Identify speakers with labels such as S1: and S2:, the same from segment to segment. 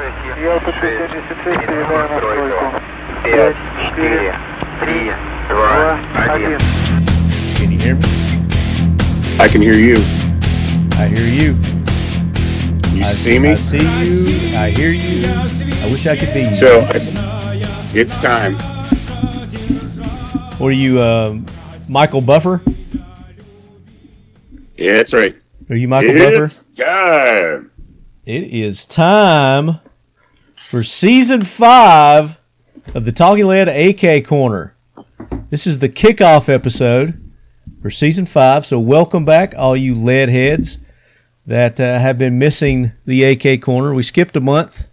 S1: Я подтверждение СЦ передаю настройку. Пять, четыре, три, два, один.
S2: Can you hear me?
S3: I can hear you.
S2: I hear you.
S3: You
S2: I
S3: see me?
S2: I see you. I hear you. I wish I could be you.
S3: So it's, it's time.
S2: what are you, um, Michael Buffer?
S3: Yeah, that's right.
S2: Are you Michael Buffer?
S3: it's time.
S2: It is time for season five of the Talking Lead AK Korner. This is the kickoff episode for season five. So, welcome back, all you lead heads that uh, have been missing the AK Korner. We skipped a month,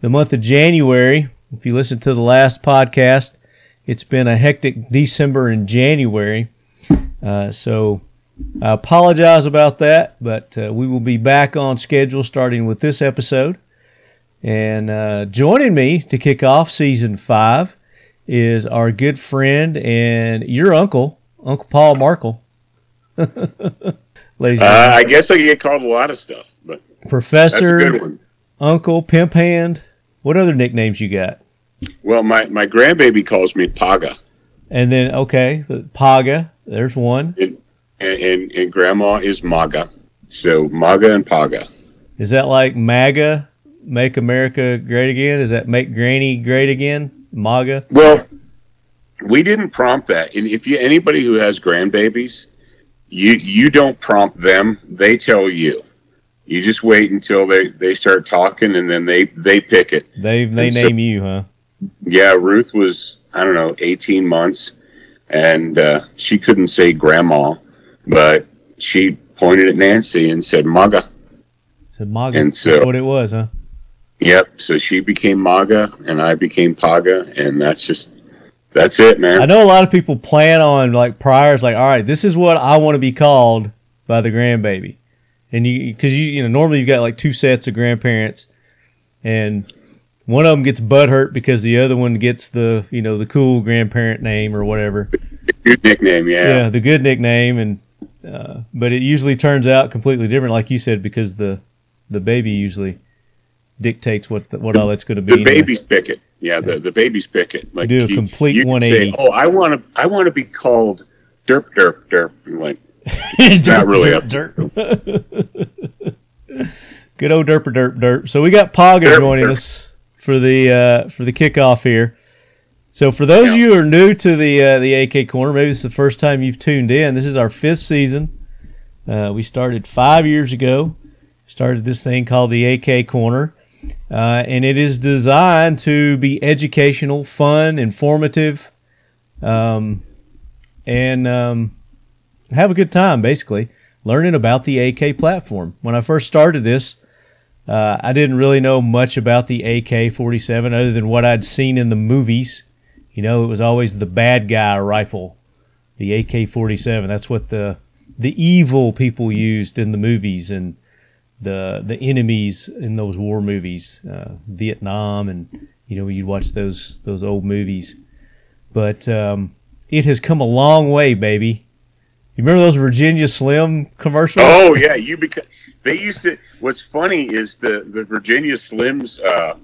S2: the month of January. If you listen to the last podcast, it's been a hectic December and January. Uh, so, I apologize about that, but uh, we will be back on schedule starting with this episode. And uh, joining me to kick off season five is our good friend and your uncle, Uncle Paul Markel. Ladies and
S3: Uh, I guess I get called a lot of stuff, but
S2: Professor. Uncle, Pimp Hand. What other nicknames you got?
S3: Well, my, my grandbaby calls me Paga,
S2: And then, okay, Paga, there's one.
S3: and, and, and grandma is Maga. So Maga and Paga.
S2: Is that like MAGA, Make America Great Again? Is that Make Granny Great Again? MAGA?
S3: Well, we didn't prompt that. And if you anybody who has grandbabies, you you don't prompt them; they tell you. You just wait until they, they start talking, and then they they pick it.
S2: They they
S3: And so-
S2: name you, huh?
S3: Yeah, Ruth was I don't know eighteen months, and uh, she couldn't say grandma, but she pointed at Nancy and said Maga.
S2: Said MAGA.
S3: And so-
S2: That's what it was, huh?
S3: Yep. So she became Maga, and I became Paga, and that's just that's it, man.
S2: I know a lot of people plan on like priors, like, all right, this is what I want to be called by the grandbaby, and you because you you know normally you've got like two sets of grandparents, and one of them gets butthurt because the other one gets the you know the cool grandparent name or whatever,
S3: Good nickname, yeah.
S2: yeah, the good nickname, and uh, but it usually turns out completely different, like you said, because the the baby usually dictates what the, what all that's going to be.
S3: The
S2: anyway.
S3: babies pick it. Yeah, the, the babies pick it. Like
S2: Do a
S3: you-
S2: complete
S3: you
S2: 180.
S3: Say, oh, I want to I want to be called derp derp derp. You're like it's not really up.
S2: dirt. Good old derp derp derp. So we got Paga
S3: Derp,
S2: joining
S3: derp.
S2: us for the uh, for the kickoff here. So for those of you who are new to the uh, the AK Korner, maybe this is the first time you've tuned in. This is our fifth season. Uh, we started five years ago. Started this thing called the AK Korner, uh, and it is designed to be educational, fun, informative, um, and um, have a good time. Basically, learning about the AK platform. When I first started this, uh, I didn't really know much about the AK 47 other than what I'd seen in the movies. You know, it was always the bad guy rifle, the AK 47. That's what the the evil people used in the movies and the the enemies in those war movies, uh, Vietnam, and you know you'd watch those those old movies. But um, it has come a long way, baby. You remember those Virginia Slim commercials?
S3: Oh yeah, you become. They used to. What's funny is the the Virginia Slims. Uh,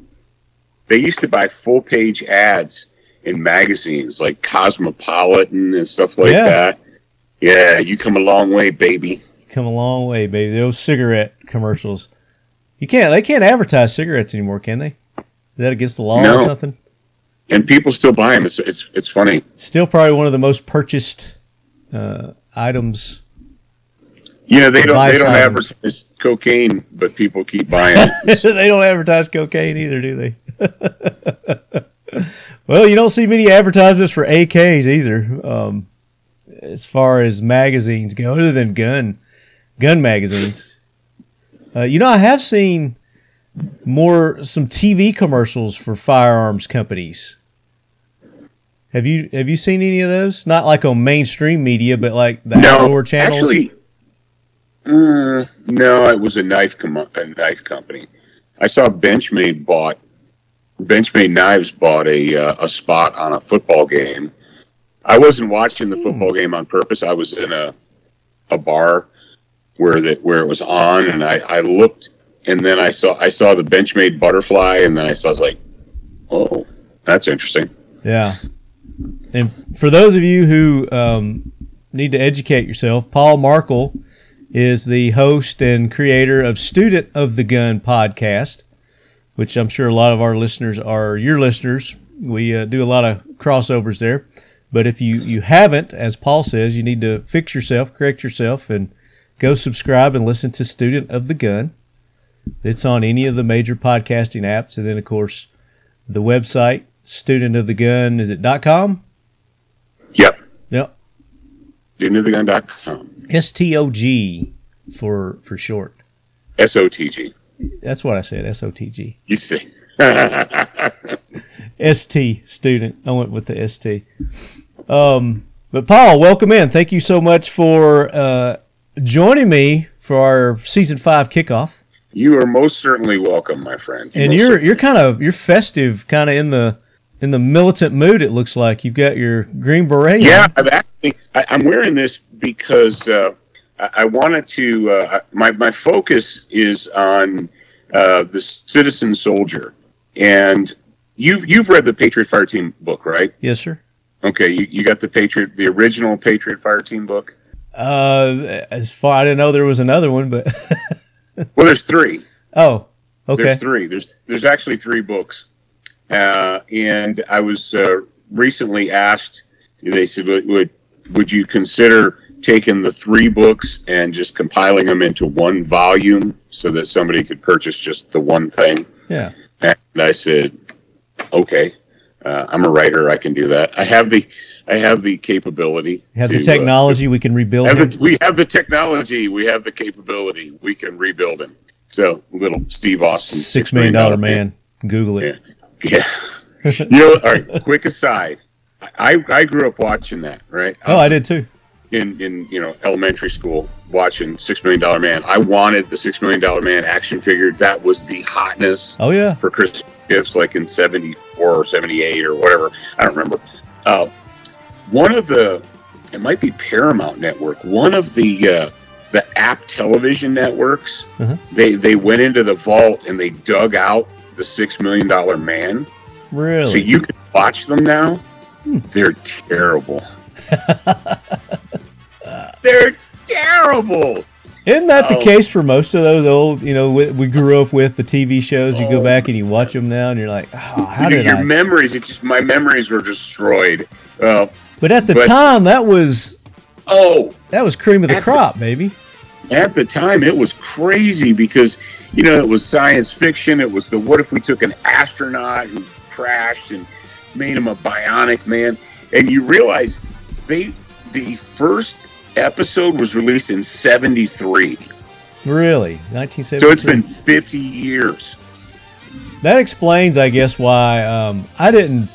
S3: they used to buy full page ads in magazines like Cosmopolitan and stuff like
S2: Yeah.
S3: that. Yeah, you come a long way, baby.
S2: Come a long way, baby. Those cigarette commercials. You can't. They can't advertise cigarettes anymore, can they? Is that against the law or something?
S3: And people still buy them. It's it's it's funny.
S2: Still, probably one of the most purchased uh, items.
S3: You know they don't they don't
S2: items.
S3: advertise cocaine, but people keep buying it.
S2: they don't advertise cocaine either, do they? well, you don't see many advertisements for AKs either, um, as far as magazines go, other than gun gun magazines. Uh, you know, I have seen more some TV commercials for firearms companies. Have you have you seen any of those? Not like on mainstream media, but like the outdoor channels.
S3: Actually, uh, no, it was a knife com- a knife company. I saw Benchmade bought Benchmade Knives bought a uh, a spot on a football game. I wasn't watching the football game on purpose. I was in a a bar where that where it was on, and I, I looked and then I saw I saw the Benchmade butterfly, and then I saw I was like, oh, that's interesting.
S2: Yeah. And for those of you who um, need to educate yourself, Paul Markel is the host and creator of Student of the Gun podcast, which I'm sure a lot of our listeners are your listeners. We uh, do a lot of crossovers there. But if you, you haven't, as Paul says, you need to fix yourself, correct yourself, and go subscribe and listen to Student of the Gun. It's on any of the major podcasting apps. And then, of course, the website, Student of the Gun, is it .com?
S3: Yep,
S2: Yep.
S3: studentofthegun.com.
S2: S T O G for for short.
S3: S O T G.
S2: That's what I said. S O T G.
S3: You see.
S2: S T student. I went with the S T. Um, but Paul, welcome in. Thank you so much for uh, joining me for our season five kickoff.
S3: you are most certainly welcome, my friend.
S2: And
S3: Most
S2: you're
S3: certainly.
S2: you're kind of you're festive, kind of in the in the militant mood. It looks like you've got your green beret. on.
S3: Yeah, I've actually. I, I'm wearing this because uh, I, I wanted to. Uh, my my focus is on uh, the citizen soldier, and you've you've read the Patriot Fire Team book, right?
S2: Yes, sir.
S3: Okay, you, you got the Patriot, the original Patriot Fire Team book.
S2: Uh, as far I didn't know there was another one, but
S3: Well, there's three.
S2: oh, okay.
S3: There's three. There's there's actually three books, uh, and I was uh, recently asked. They said, would, would would you consider taking the three books and just compiling them into one volume so that somebody could purchase just the one thing?
S2: Yeah.
S3: And I said, okay. Uh, I'm a writer. I can do that. I have the I have the capability.
S2: You have
S3: to,
S2: the
S3: uh,
S2: technology. we can rebuild
S3: have the, we have the technology. We have the capability. We can rebuild him. So little Steve Austin,
S2: Six million dollar man. Google it.
S3: Yeah. you know, all right. Quick aside. I I grew up watching that. Right.
S2: Oh, I did too.
S3: in in you know elementary school watching Six Million Dollar Man. I wanted the Six Million Dollar Man action figure. That was the hotness
S2: Oh yeah.
S3: for Christmas gifts, like in '74 or '78 or whatever. I don't remember. Uh, one of the, it might be Paramount Network. One of the uh, the app television networks.
S2: Uh-huh.
S3: They they went into the vault and they dug out the Six Million Dollar Man.
S2: Really?
S3: So you can watch them now. They're terrible. They're terrible.
S2: Isn't that the
S3: Oh.
S2: case for most of those old, you know, we, we grew up with the TV shows? You go
S3: Oh.
S2: back and you watch them now, and you're like, oh, how
S3: your,
S2: did
S3: your
S2: I?
S3: memories? It just my memories were destroyed. Uh,
S2: But at the
S3: but-
S2: time, that was
S3: oh,
S2: that was cream of the
S3: At the-
S2: crop, baby.
S3: at the time it was crazy because you know it was science fiction. It was the what if we took an astronaut who crashed and made him a bionic man, and you realize they the first episode was released in '73.
S2: Really, 1970.
S3: So it's been 50 years.
S2: that explains, I guess, why um, I didn't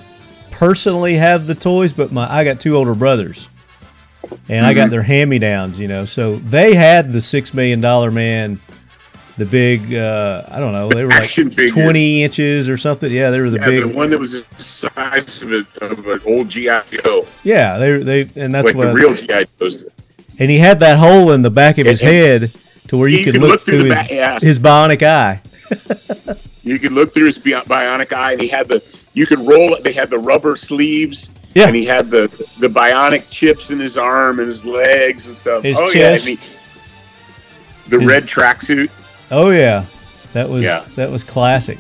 S2: personally have the toys, but my I got two older brothers, and I got
S3: Mhm.
S2: their hand-me-downs. You know, so they had the Six Million Dollar Man, the big. Uh, I don't know, they were like. 20 inches or something. Yeah, they were the
S3: Yeah,
S2: big.
S3: the one that was the size of, a, of an old GI Joe,
S2: Yeah, they they and that's
S3: like
S2: what.
S3: the
S2: I-
S3: real GI Joes.
S2: And he had that hole in the back of his
S3: And-
S2: head to where you, could, look, through,
S3: the
S2: his,
S3: back. Yeah,
S2: his bionic eye.
S3: you could look through his bionic eye, and he had the. You could roll it. They had the rubber sleeves,
S2: Yeah,
S3: and he had the the bionic chips in his arm and his legs and stuff.
S2: his
S3: oh
S2: chest.
S3: yeah, he, the
S2: His-
S3: red tracksuit.
S2: oh yeah, that was
S3: Yeah.
S2: that was classic.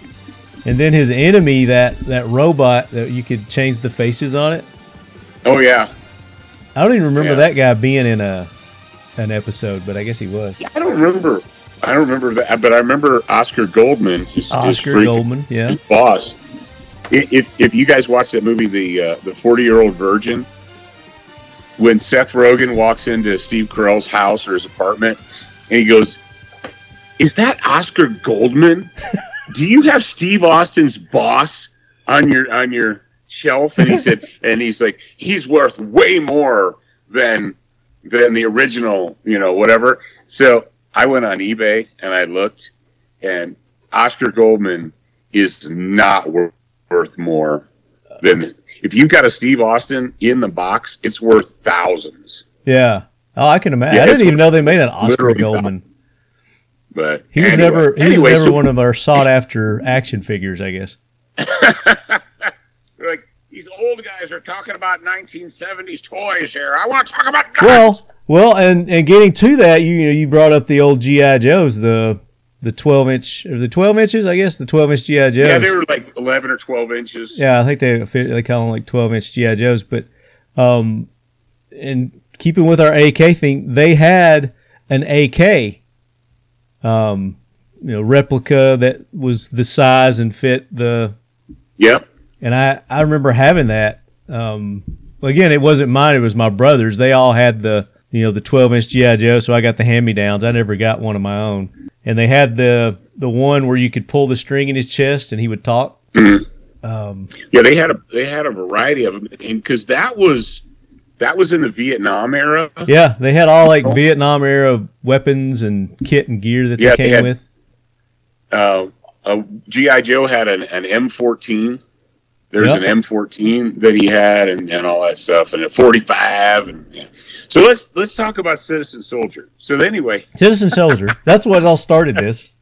S2: And then his enemy, that that robot that you could change the faces on it.
S3: Oh yeah,
S2: I don't even remember
S3: Yeah.
S2: that guy being in a an episode, but I guess he was.
S3: I don't remember. I don't remember that, but I remember Oscar Goldman, his, his
S2: Oscar Goldman, yeah.
S3: his boss. If, if you guys watch that movie, the uh, the Forty Year Old Virgin, when Seth Rogen walks into Steve Carell's house or his apartment, and he goes, "Is that Oscar Goldman? Do you have Steve Austin's boss on your on your shelf?" And he said, and he's like, "He's worth way more than than the original, you know, whatever." So I went on eBay and I looked, and Oscar Goldman is not worth worth more than if you've got a Steve Austin in the box, it's worth thousands.
S2: Yeah. Oh, I can imagine.
S3: Yeah,
S2: I didn't even know they made an Oscar Goldman.
S3: But
S2: He was
S3: anyway,
S2: never he
S3: anyway,
S2: was never
S3: so-
S2: one of our sought after action figures, I guess.
S3: These old guys are talking about 1970s toys here. I want to talk about guns.
S2: Well, well, and and getting to that, you, you know, you brought up the old GI Joes, the the twelve inch or the twelve inches, I guess, the twelve inch GI Joes.
S3: yeah, they were like 11 or 12 inches.
S2: Yeah, I think they they call them like twelve inch GI Joes. But um, and keeping with our AK thing, they had an AK, um, you know, replica that was the size and fit the.
S3: Yep.
S2: And I I remember having that. Um, again, it wasn't mine; it was my brothers. They all had the you know the twelve inch GI Joe, so I got the hand me downs. I never got one of my own. And they had the the one where you could pull the string in his chest and he would talk. Um,
S3: Yeah, they had a they had a variety of them, and because that was that was in the Vietnam era.
S2: Yeah, they had all like Vietnam era weapons and kit and gear that they
S3: Yeah, they
S2: came
S3: had-
S2: with.
S3: Uh, uh, GI Joe had an, an M14. There's
S2: Yep.
S3: an M14 that he had, and, and all that stuff, and a 45. And yeah. so let's let's talk about Citizen Soldier. So anyway,
S2: Citizen Soldier. That's what all started this.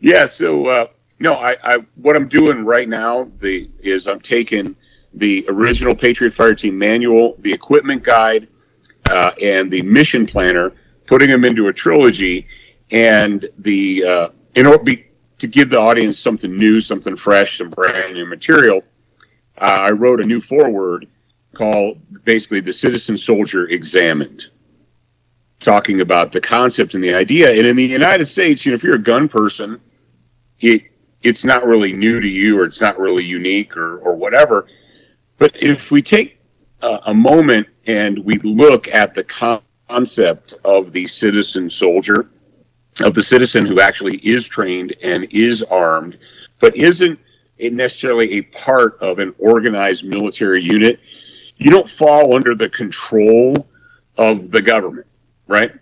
S3: Yeah, so uh, no, I, I what I'm doing right now the is I'm taking the original Patriot Fire Team manual, the equipment guide, uh, and the mission planner, putting them into a trilogy, and the uh, in order to give the audience something new, something fresh, some brand new material. Uh, I wrote a new foreword called basically the Citizen Soldier Examined talking about the concept and the idea. And in the United States, you know, if you're a gun person, it it's not really new to you or it's not really unique or, or whatever. But if we take uh, a moment and we look at the concept of the citizen soldier, of the citizen who actually is trained and is armed, but isn't necessarily a part of an organized military unit, you don't fall under the control of the government, right?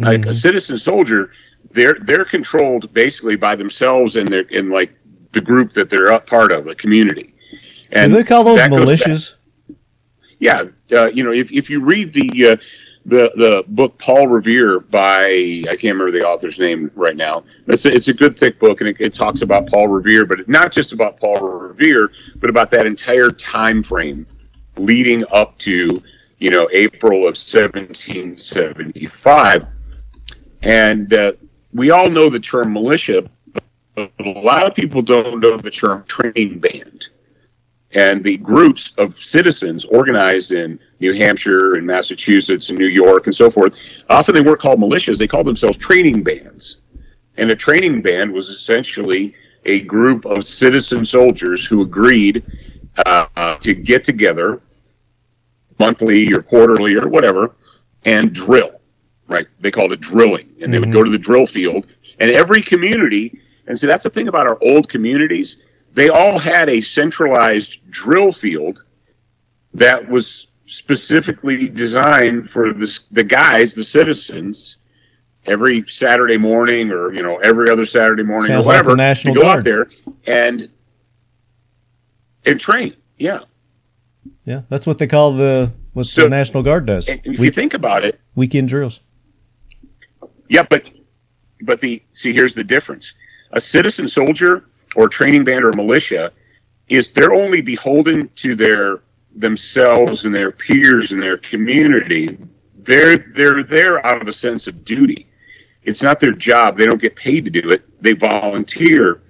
S3: like a
S2: Mhm.
S3: citizen soldier they're they're controlled basically by themselves and they're in like the group that they're a part of a community
S2: Do they call those militias?
S3: yeah uh, you know if, if you read the uh, the the book paul revere by i can't remember the author's name right now it's a, it's a good thick book and it, it talks about paul revere but not just about paul revere but about that entire time frame leading up to you know april of 1775 and uh, we all know the term militia, but a lot of people don't know the term training band. And the groups of citizens organized in New Hampshire and Massachusetts and New York and so forth, often they weren't called militias, they called themselves training bands. And a training band was essentially a group of citizen soldiers who agreed uh, to get together monthly or quarterly or whatever and drill right? They called it drilling, and they would
S2: Mhm.
S3: go to the drill field. And every community, and so that's the thing about our old communities, they all had a centralized drill field that was specifically designed for this, the guys, the citizens, every Saturday morning or you know every other Saturday morning
S2: Sounds
S3: or whatever
S2: the National
S3: to go
S2: Guard.
S3: out there and and train. Yeah,
S2: Yeah, that's what they call the what
S3: So-
S2: the National Guard does.
S3: if you think about it,
S2: weekend drills.
S3: Yeah, but but the see here's the difference. A citizen soldier or training band or militia is they're only beholden to their themselves and their peers and their community. They're they're there out of a sense of duty. It's not their job. They don't get paid to do it. They volunteer.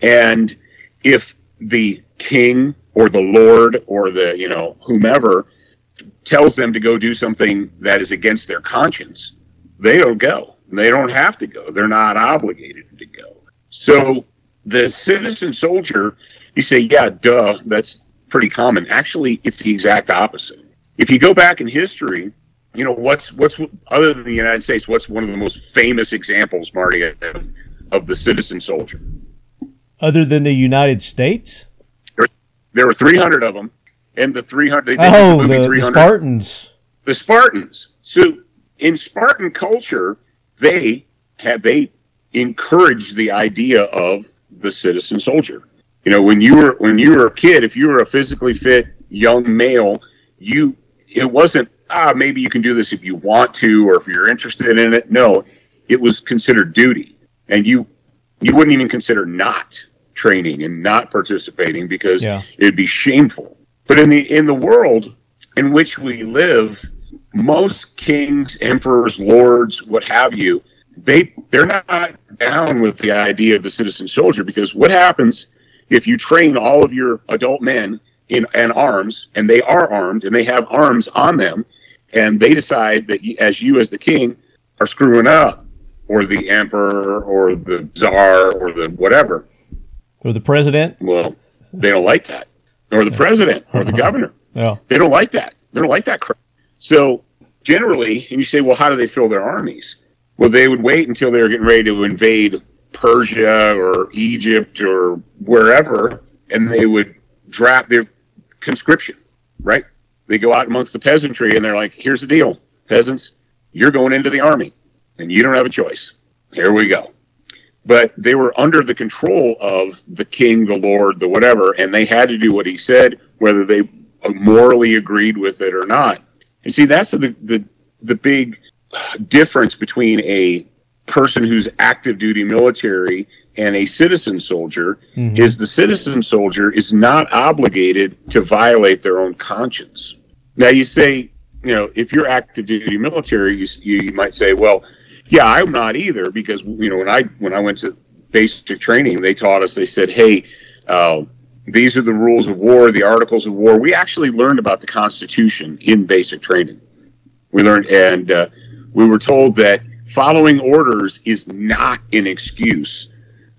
S3: And if the king or the lord or the, you know, whomever tells them to go do something that is against their conscience, they don't go. They don't have to go. They're not obligated to go. So the citizen soldier, you say, yeah, duh, that's pretty common. Actually, it's the exact opposite. If you go back in history, you know what's what's other than the United States, what's one of the most famous examples, Marty, of, of the citizen soldier?
S2: Other than the United States?
S3: There were 300 of them, and the 300. They, they did
S2: Oh,
S3: movie
S2: the, the Spartans.
S3: the Spartans. So in Spartan culture, they had they encouraged the idea of the citizen soldier. You know, when you were when you were a kid, if you were a physically fit young male, you it wasn't ah maybe you can do this if you want to or if you're interested in it. No, it was considered duty, and you you wouldn't even consider not training and not participating because
S2: Yeah.
S3: it would be shameful. But in the in the world in which we live, most kings, emperors, lords, what have you, they they're not down with the idea of the citizen soldier because what happens if you train all of your adult men in and arms and they are armed and they have arms on them and they decide that as you as the king are screwing up or the emperor or the czar or the whatever
S2: Or the president?
S3: well they don't like that or the president or the governor
S2: Yeah.
S3: they don't like that. They don't like that crap. So generally, and you say, well, how do they fill their armies? Well, they would wait until they were getting ready to invade Persia or Egypt or wherever, and they would draft their conscription, right? They go out amongst the peasantry and they're like, here's the deal, peasants, you're going into the army and you don't have a choice. Here we go. But they were under the control of the king, the lord, the whatever, and they had to do what he said, whether they morally agreed with it or not. You see, that's the the the big difference between a person who's active duty military and a citizen soldier
S2: Mhm.
S3: is the citizen soldier is not obligated to violate their own conscience. Now you say, you know, if you're active duty military, you, you might say, well, yeah, I'm not either because you know when I when I went to basic training, they taught us. They said, hey, uh, these are the rules of war, the articles of war. We actually learned about the Constitution in basic training. We learned, and uh, we were told that following orders is not an excuse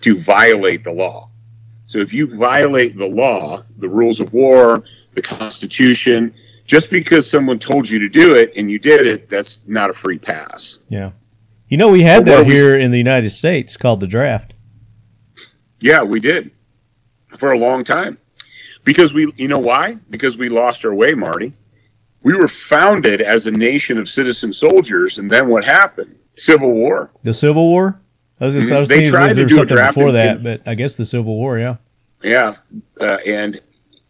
S3: to violate the law. So if you violate the law, the rules of war, the Constitution, just because someone told you to do it and you did it, that's not a free pass.
S2: Yeah. You know, we had that
S3: are we-
S2: here in the United States called the draft.
S3: Yeah, we did for a long time. Because we, you know why? Because we lost our way, Marty. We were founded as a nation of citizen soldiers, and then what happened? Civil War.
S2: The Civil War? I was, just, I was
S3: They
S2: thinking
S3: tried
S2: if there
S3: to
S2: was
S3: do
S2: something before that, but I guess the Civil War, yeah.
S3: Yeah, uh, and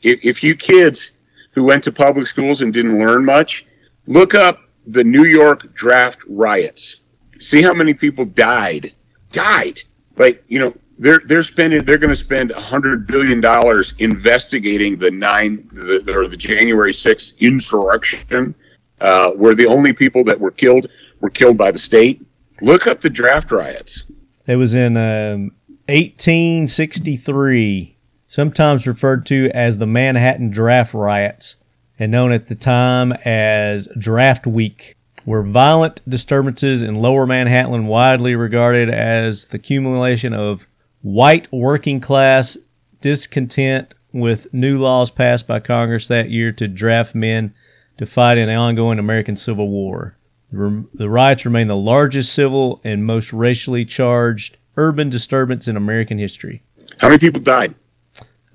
S3: if, if you kids who went to public schools and didn't learn much, look up the New York draft riots. See how many people died. Died. Like you know, they're they're spending they're going to spend hundred billion dollars investigating the nine the, or the January sixth insurrection, uh, where the only people that were killed were killed by the state. Look up the draft riots.
S2: It was in um, 1863, sometimes referred to as the Manhattan Draft Riots, and known at the time as Draft Week, were violent disturbances in lower Manhattan widely regarded as the accumulation of white working class discontent with new laws passed by Congress that year to draft men to fight in the ongoing American Civil War. The riots remain the largest civil and most racially charged urban disturbance in American history.
S3: How many people died?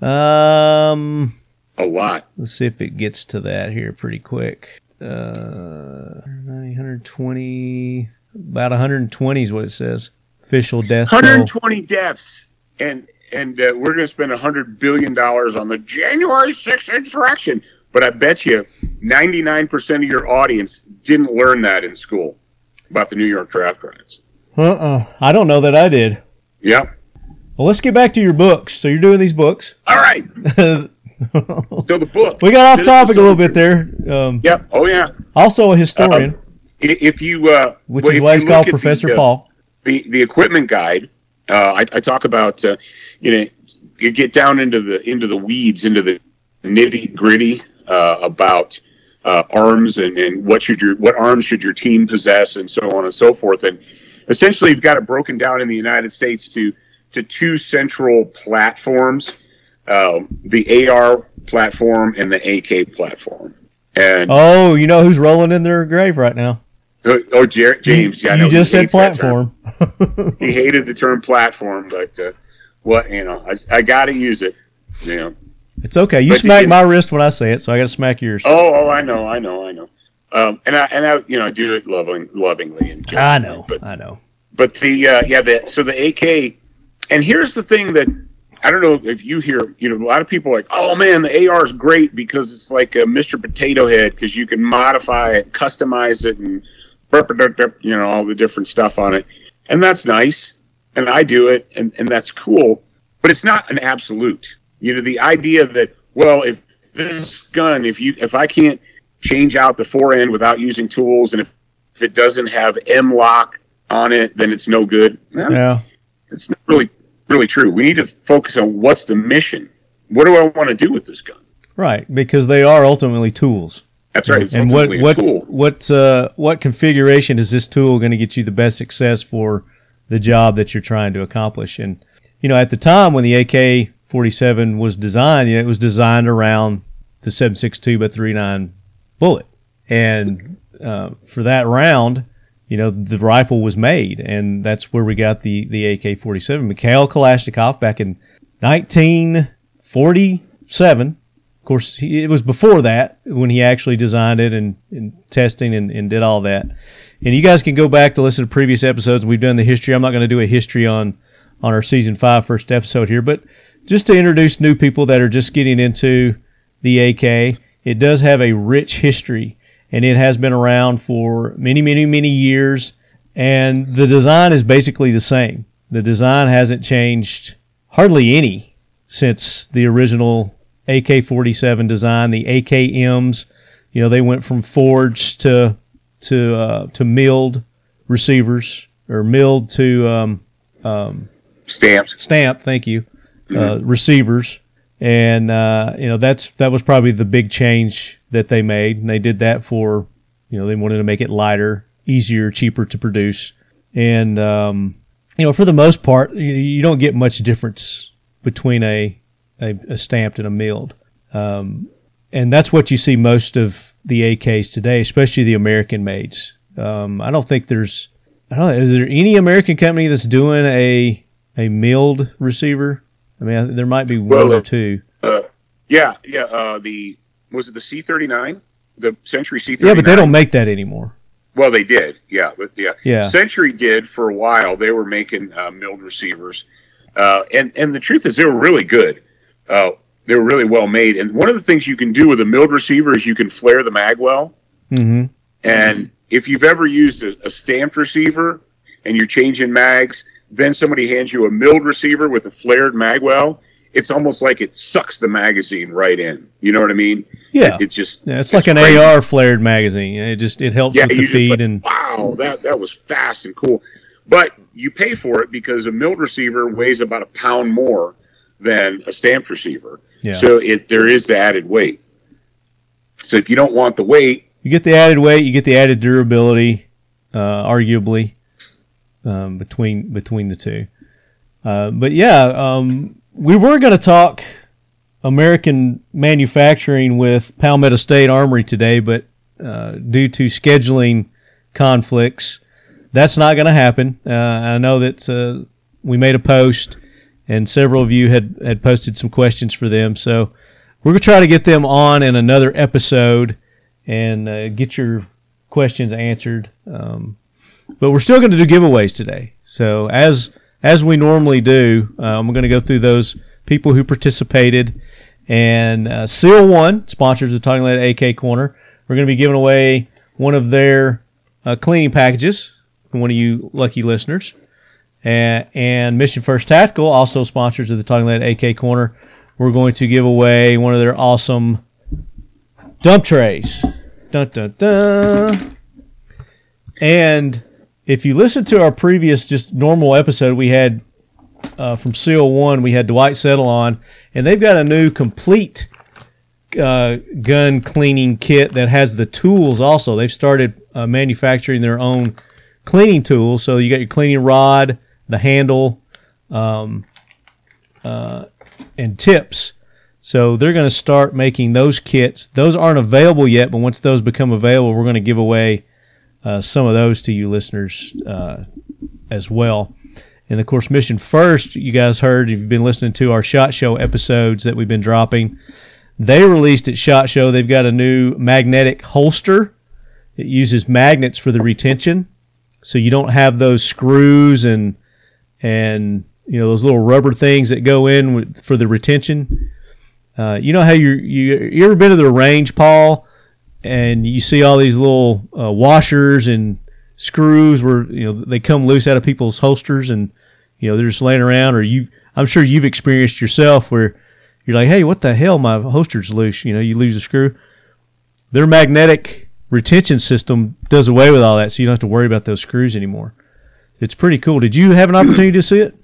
S2: Um,
S3: A lot.
S2: let's see if it gets to that here pretty quick. Uh, 120, about 120 is what it says. Official death toll.
S3: 120 deaths, and and uh, we're going to spend 100 billion dollars on the January 6th insurrection. But I bet you 99% of your audience didn't learn that in school about the New York draft riots.
S2: Uh-uh. I don't know that I did.
S3: Yep.
S2: Well, let's get back to your books. So you're doing these books.
S3: All right. So the book.
S2: We got off topic a little bit there. Um,
S3: Yep. Oh yeah.
S2: also a historian,
S3: I- If you uh,
S2: which
S3: well,
S2: is why he's called
S3: at the,
S2: Professor
S3: uh,
S2: Paul.
S3: The the equipment guide. Uh, I, I talk about uh, you know you get down into the into the weeds into the nitty gritty uh, about uh, arms and, and what should your what arms should your team possess and so on and so forth and essentially you've got it broken down in the United States to to two central platforms um, the AR platform and the AK platform and
S2: Oh, you know who's rolling in their grave right now?
S3: Oh, oh Jer- James yeah
S2: you just said
S3: hates that term.
S2: platform.
S3: he hated the term platform, but uh, what you know, I, I got to use it. You know.
S2: It's okay. You
S3: But
S2: smack
S3: you-
S2: my wrist when I say it, so I got to smack yours.
S3: Oh, oh, I know, I know, I know. Um, and I and I you know I do it loving, lovingly and
S2: I know.
S3: But
S2: I know.
S3: but the uh, yeah the so the AK, and here's the thing that I don't know if you hear you know a lot of people are like oh man the AR is great because it's like a Mr. Potato Head because you can modify it, customize it, and you know all the different stuff on it. and that's nice, and I do it, and and that's cool. But it's not an absolute. You know, the idea that well, if this gun, if you if I can't change out the fore end without using tools, and if, if it doesn't have M-LOK on it, then it's no good.
S2: Yeah.
S3: It's not really really true. We need to focus on what's the mission. What do I want to do with this gun?
S2: Right, because they are ultimately tools.
S3: That's right.
S2: And what what what uh, what configuration is this tool going to get you the best success for the job that you're trying to accomplish? And you know, at the time when the AK-47 was designed, you know, it was designed around the 7.62 by 39 bullet, and uh, for that round, you know, the rifle was made, and that's where we got the the AK-47. Mikhail Kalashnikov back in 1947 of course, he, it was before that when he actually designed it and, and testing and, and did all that. And you guys can go back to listen to previous episodes. We've done the history. I'm not going to do a history on on our season five first episode here, but just to introduce new people that are just getting into the AK, it does have a rich history and it has been around for many, many, many years. And the design is basically the same. The design hasn't changed hardly any since the original AK 47 design, the AKMs. You know, they went from forged to to uh, to milled receivers or milled to um, um,
S3: Stamped.
S2: stamped. Thank you, uh, receivers, and uh, you know that's that was probably the big change that they made, and they did that for you know they wanted to make it lighter, easier, cheaper to produce, and um, you know for the most part you, you don't get much difference between a a, a stamped and a milled. Um, and that's what you see most of the AKs today, especially the American mades. Um, I don't think there's, I don't know, is there any American company that's doing a a milled receiver? I mean, I, there might be one
S3: Well,
S2: or two.
S3: Uh, yeah, yeah. Uh, the was it the C thirty nine, the Century C thirty nine.
S2: Yeah, but they don't make that anymore.
S3: Well, they did. Yeah, but yeah.
S2: Yeah.
S3: Century did for a while. They were making uh, milled receivers, uh, and and the truth is they were really good. Uh, they were really well made. And one of the things you can do with a milled receiver is you can flare the mag well.
S2: hmm
S3: And if you've ever used a, a stamped receiver and you're changing mags, then somebody hands you a milled receiver with a flared mag well, it's almost like it sucks the magazine right in. You know what I mean?
S2: Yeah.
S3: It's just
S2: Yeah, it's like an. AR flared magazine. It just it helps with the feed
S3: like,
S2: and
S3: wow, that that was fast and cool. But you pay for it because a milled receiver weighs about a pound more than a stamped receiver.
S2: yeah.
S3: So it there is the added weight. So if you don't want the weight,
S2: you get the added weight, you get the added durability, uh, arguably um, between between the two. Uh, but yeah, um, we were going to talk American manufacturing with Palmetto State Armory today, but uh, due to scheduling conflicts, that's not going to happen. Uh, I know that uh, we made a post, and several of you had had posted some questions for them, so we're going to try to get them on in another episode and uh, get your questions answered. Um, but we're still going to do giveaways today. So as as we normally do, uh, I'm going to go through those people who participated. And uh, Seal One sponsors the Talking Lead AK Korner. We're going to be giving away one of their uh, cleaning packages for one of you lucky listeners. And, and Mission First Tactical, also sponsors of the Talking Lead AK Korner. We're going to give away one of their awesome dump trays. Dun, dun, dun. And if you listen to our previous just normal episode, we had uh, from Seal One, we had Dwight Settle on, and they've got a new complete uh, gun cleaning kit that has the tools. Also, they've started uh, manufacturing their own cleaning tools. So you got your cleaning rod, the handle, um, uh, and tips. So they're going to start making those kits. Those aren't available yet, but once those become available, we're going to give away uh, some of those to you listeners uh, as well. And of course, Mission First, you guys heard if you've been listening to our Shot Show episodes that we've been dropping. They released at Shot Show. They've got a new magnetic holster. It uses magnets for the retention, so you don't have those screws and and you know those little rubber things that go in with, for the retention. Uh, you know how you you ever been to the range, Paul, and you see all these little uh, washers and screws where you know they come loose out of people's holsters and you know they're just laying around, or you. I'm sure you've experienced yourself where you're like, hey, what the hell, my holster's loose. You know, you lose a screw. Their magnetic retention system does away with all that, so you don't have to worry about those screws anymore. It's pretty cool. Did you have an opportunity to see it?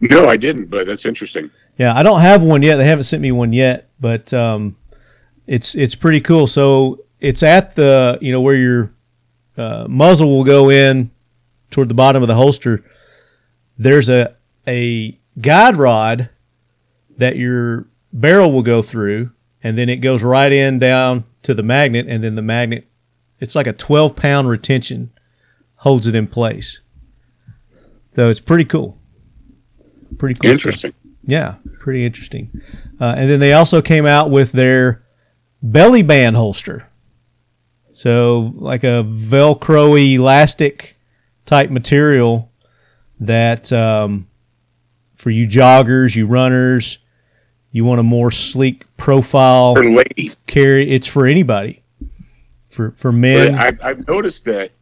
S3: No, I didn't, but that's interesting.
S2: Yeah, I don't have one yet. They haven't sent me one yet, but um, it's it's pretty cool. So it's at the you know where your uh, muzzle will go in toward the bottom of the holster. There's a a guide rod that your barrel will go through, and then it goes right in down to the magnet, and then the magnet. It's like a 12 pound retention holds it in place. So it's pretty cool. Pretty cool. stuff.
S3: Interesting.
S2: Yeah, pretty interesting. Uh, and then they also came out with their belly band holster. So, like a Velcro elastic type material that um, for you joggers, you runners, you want a more sleek profile
S3: For ladies,
S2: carry. It's for anybody. For for men,
S3: I, I've noticed that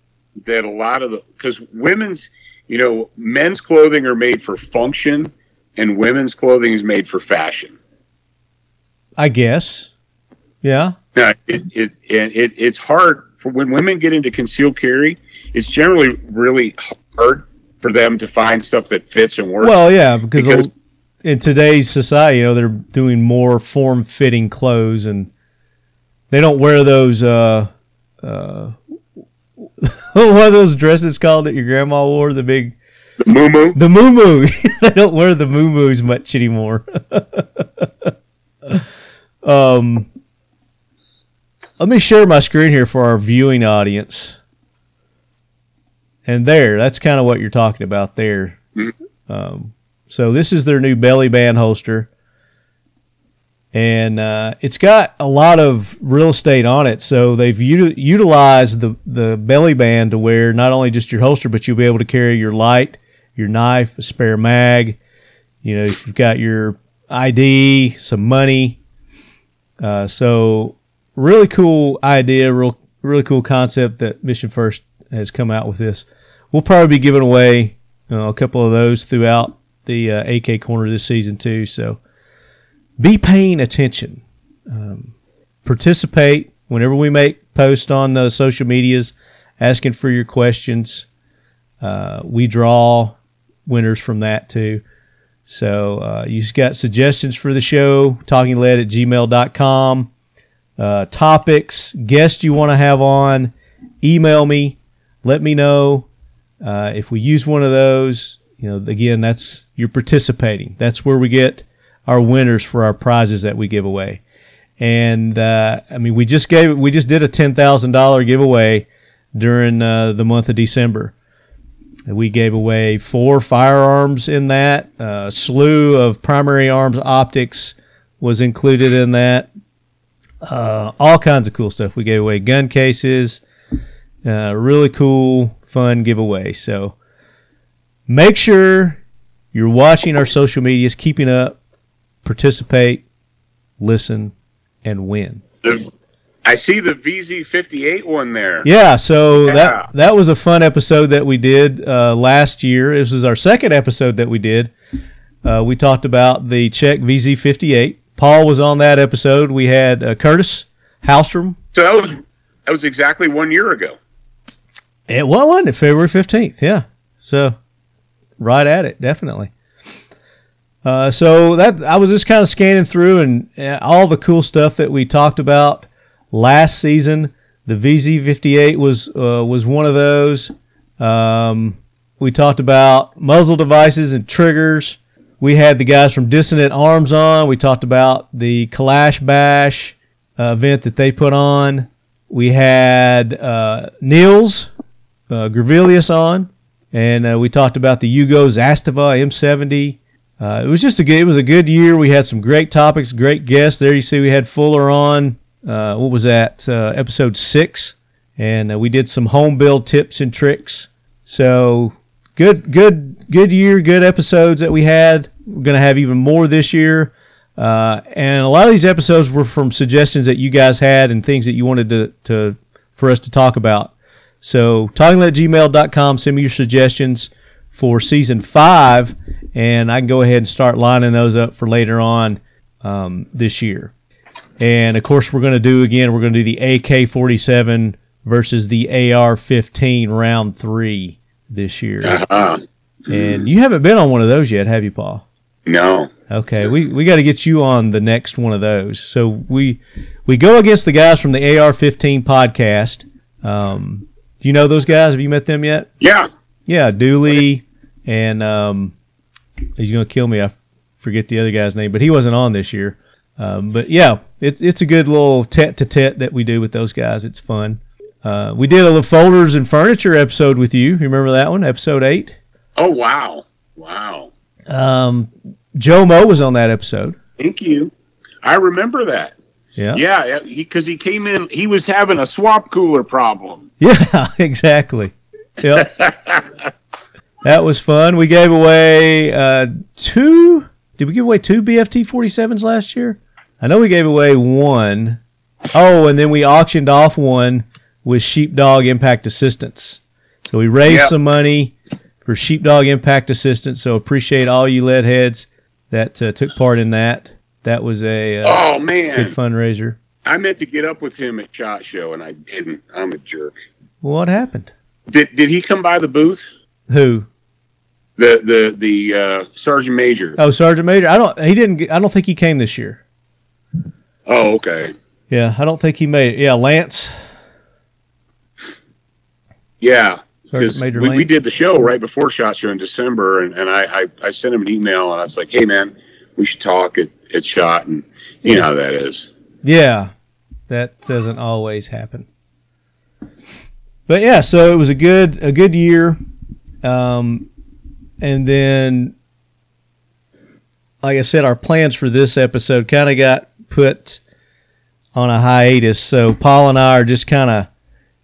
S3: that a lot of the because women's, you know, men's clothing are made for function, and women's clothing is made for fashion.
S2: I guess. Yeah.
S3: Now, it, it, it, it, it's hard for when women get into concealed carry. It's generally really hard for them to find stuff that fits and works.
S2: Well, yeah, because,
S3: Because-
S2: in today's society, you know, they're doing more form-fitting clothes, and they don't wear those. Uh, uh, what are those dresses called that your grandma wore? The big,
S3: the moo
S2: the moo moo. they don't wear the moo moos much anymore. um, let me share my screen here for our viewing audience. And there, that's kind of what you're talking about there. Um, so this is their new belly band holster, and uh, it's got a lot of real estate on it. So they've uti- utilized the the belly band to wear not only just your holster, but you'll be able to carry your light, your knife, a spare mag. You know, if you've got your ID, some money. Uh, so really cool idea, real really cool concept that Mission First has come out with this. We'll probably be giving away you know, a couple of those throughout the uh, AK Korner this season too. So be paying attention. Um, participate whenever we make posts on the social medias, asking for your questions. Uh, we draw winners from that too. So uh, you've got suggestions for the show, talkinglead at gmail.com. Uh, topics, guests you want to have on, email me. Let me know. Uh, if we use one of those, you know, again, that's you're participating. That's where we get our winners for our prizes that we give away. And uh, I mean, we just gave we just did a ten thousand dollar giveaway during uh, the month of December. We gave away four firearms in that. A slew of primary arms optics was included in that. Uh, all kinds of cool stuff. We gave away gun cases. Uh, really cool, fun giveaway. So make sure you're watching our social medias, keeping up, participate, listen, and win.
S3: I see the VZ58 one there.
S2: Yeah, so
S3: Yeah.
S2: that that was a fun episode that we did uh, last year. This is our second episode that we did. Uh, we talked about the Czech VZ58. Paul was on that episode. We had uh, Curtis Halstrom.
S3: So that was that was exactly one year ago.
S2: It what wasn't it? February fifteenth. Yeah. So right at it, definitely. Uh, so that I was just kind of scanning through and uh, all the cool stuff that we talked about last season. The VZ58 was uh, was one of those. Um, we talked about muzzle devices and triggers. We had the guys from Dissident Arms on. We talked about the Kalash Bash uh, event that they put on. We had uh, Niels uh, on, and uh, we talked about the Yugo Zastava M70. Uh, it was just a good. It was a good year. We had some great topics, great guests. There you see we had Fuller on. Uh, what was that? Uh, episode six, and uh, we did some home build tips and tricks. So good, good, good year. Good episodes that we had. We're gonna have even more this year. Uh, and a lot of these episodes were from suggestions that you guys had and things that you wanted to, to for us to talk about. So talkinglead@gmail.com. Send me your suggestions for season five, and I can go ahead and start lining those up for later on um, this year. And of course, we're going to do again. We're going to do the AK-47 versus the AR-15 round three this year.
S3: Uh-huh.
S2: And you haven't been on one of those yet, have you, Paul?
S3: No.
S2: Okay, we, we got to get you on the next one of those. So we we go against the guys from the AR-15 podcast. Um, do you know those guys? Have you met them yet?
S3: Yeah.
S2: Yeah, Dooley and um, he's gonna kill me. I forget the other guy's name, but he wasn't on this year. Um, but yeah, it's it's a good little tet to tet that we do with those guys. It's fun. Uh, we did a little folders and furniture episode with you. You remember that one, episode eight?
S3: Oh wow. Wow.
S2: Um, Joe Mo was on that episode.
S3: Thank you. I remember that.
S2: Yeah.
S3: Yeah, because he, came in, he was having a swap cooler problem.
S2: Yeah, exactly. Yep. that was fun. We gave away uh, two. Did we give away two BFT 47s last year? I know we gave away one. Oh, and then we auctioned off one with Sheepdog Impact Assistance. So we raised
S3: Yep.
S2: some money for Sheepdog Impact Assistance. So appreciate all you lead heads that uh, took part in that. That was a uh,
S3: Oh man,
S2: good fundraiser.
S3: I meant to get up with him at Shot Show and I didn't. I'm a jerk.
S2: What happened?
S3: Did did he come by the booth?
S2: Who?
S3: The the the uh, sergeant major.
S2: Oh, Sergeant Major. I don't. He didn't. I don't think he came this year.
S3: Oh, okay.
S2: Yeah, I don't think he made it. Yeah, Lance.
S3: Yeah,
S2: Sergeant
S3: because
S2: Major
S3: we, we did the show right before Shot Show in December, and, and I, I I sent him an email and I was like, hey man, we should talk at, at Shot, and you know how that is.
S2: Yeah, that doesn't always happen. But yeah, so it was a good a good year, um, and then, like I said, our plans for this episode kind of got put on a hiatus. So Paul and I are just kind of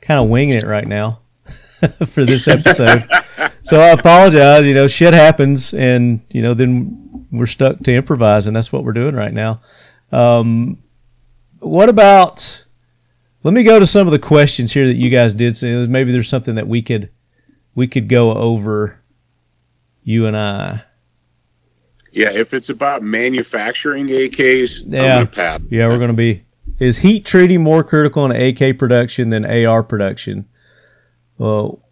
S2: kind of winging it right now for this episode. so I apologize. You know, shit happens, and you know, then we're stuck to improvise, and that's what we're doing right now. Um, what about? Let me go to some of the questions here that you guys did. say. maybe there's something that we could we could go over. You and I.
S3: Yeah, if it's about manufacturing AKs,
S2: Yeah. Yeah, we're going to be. Is heat treating more critical in AK production than AR production? Well,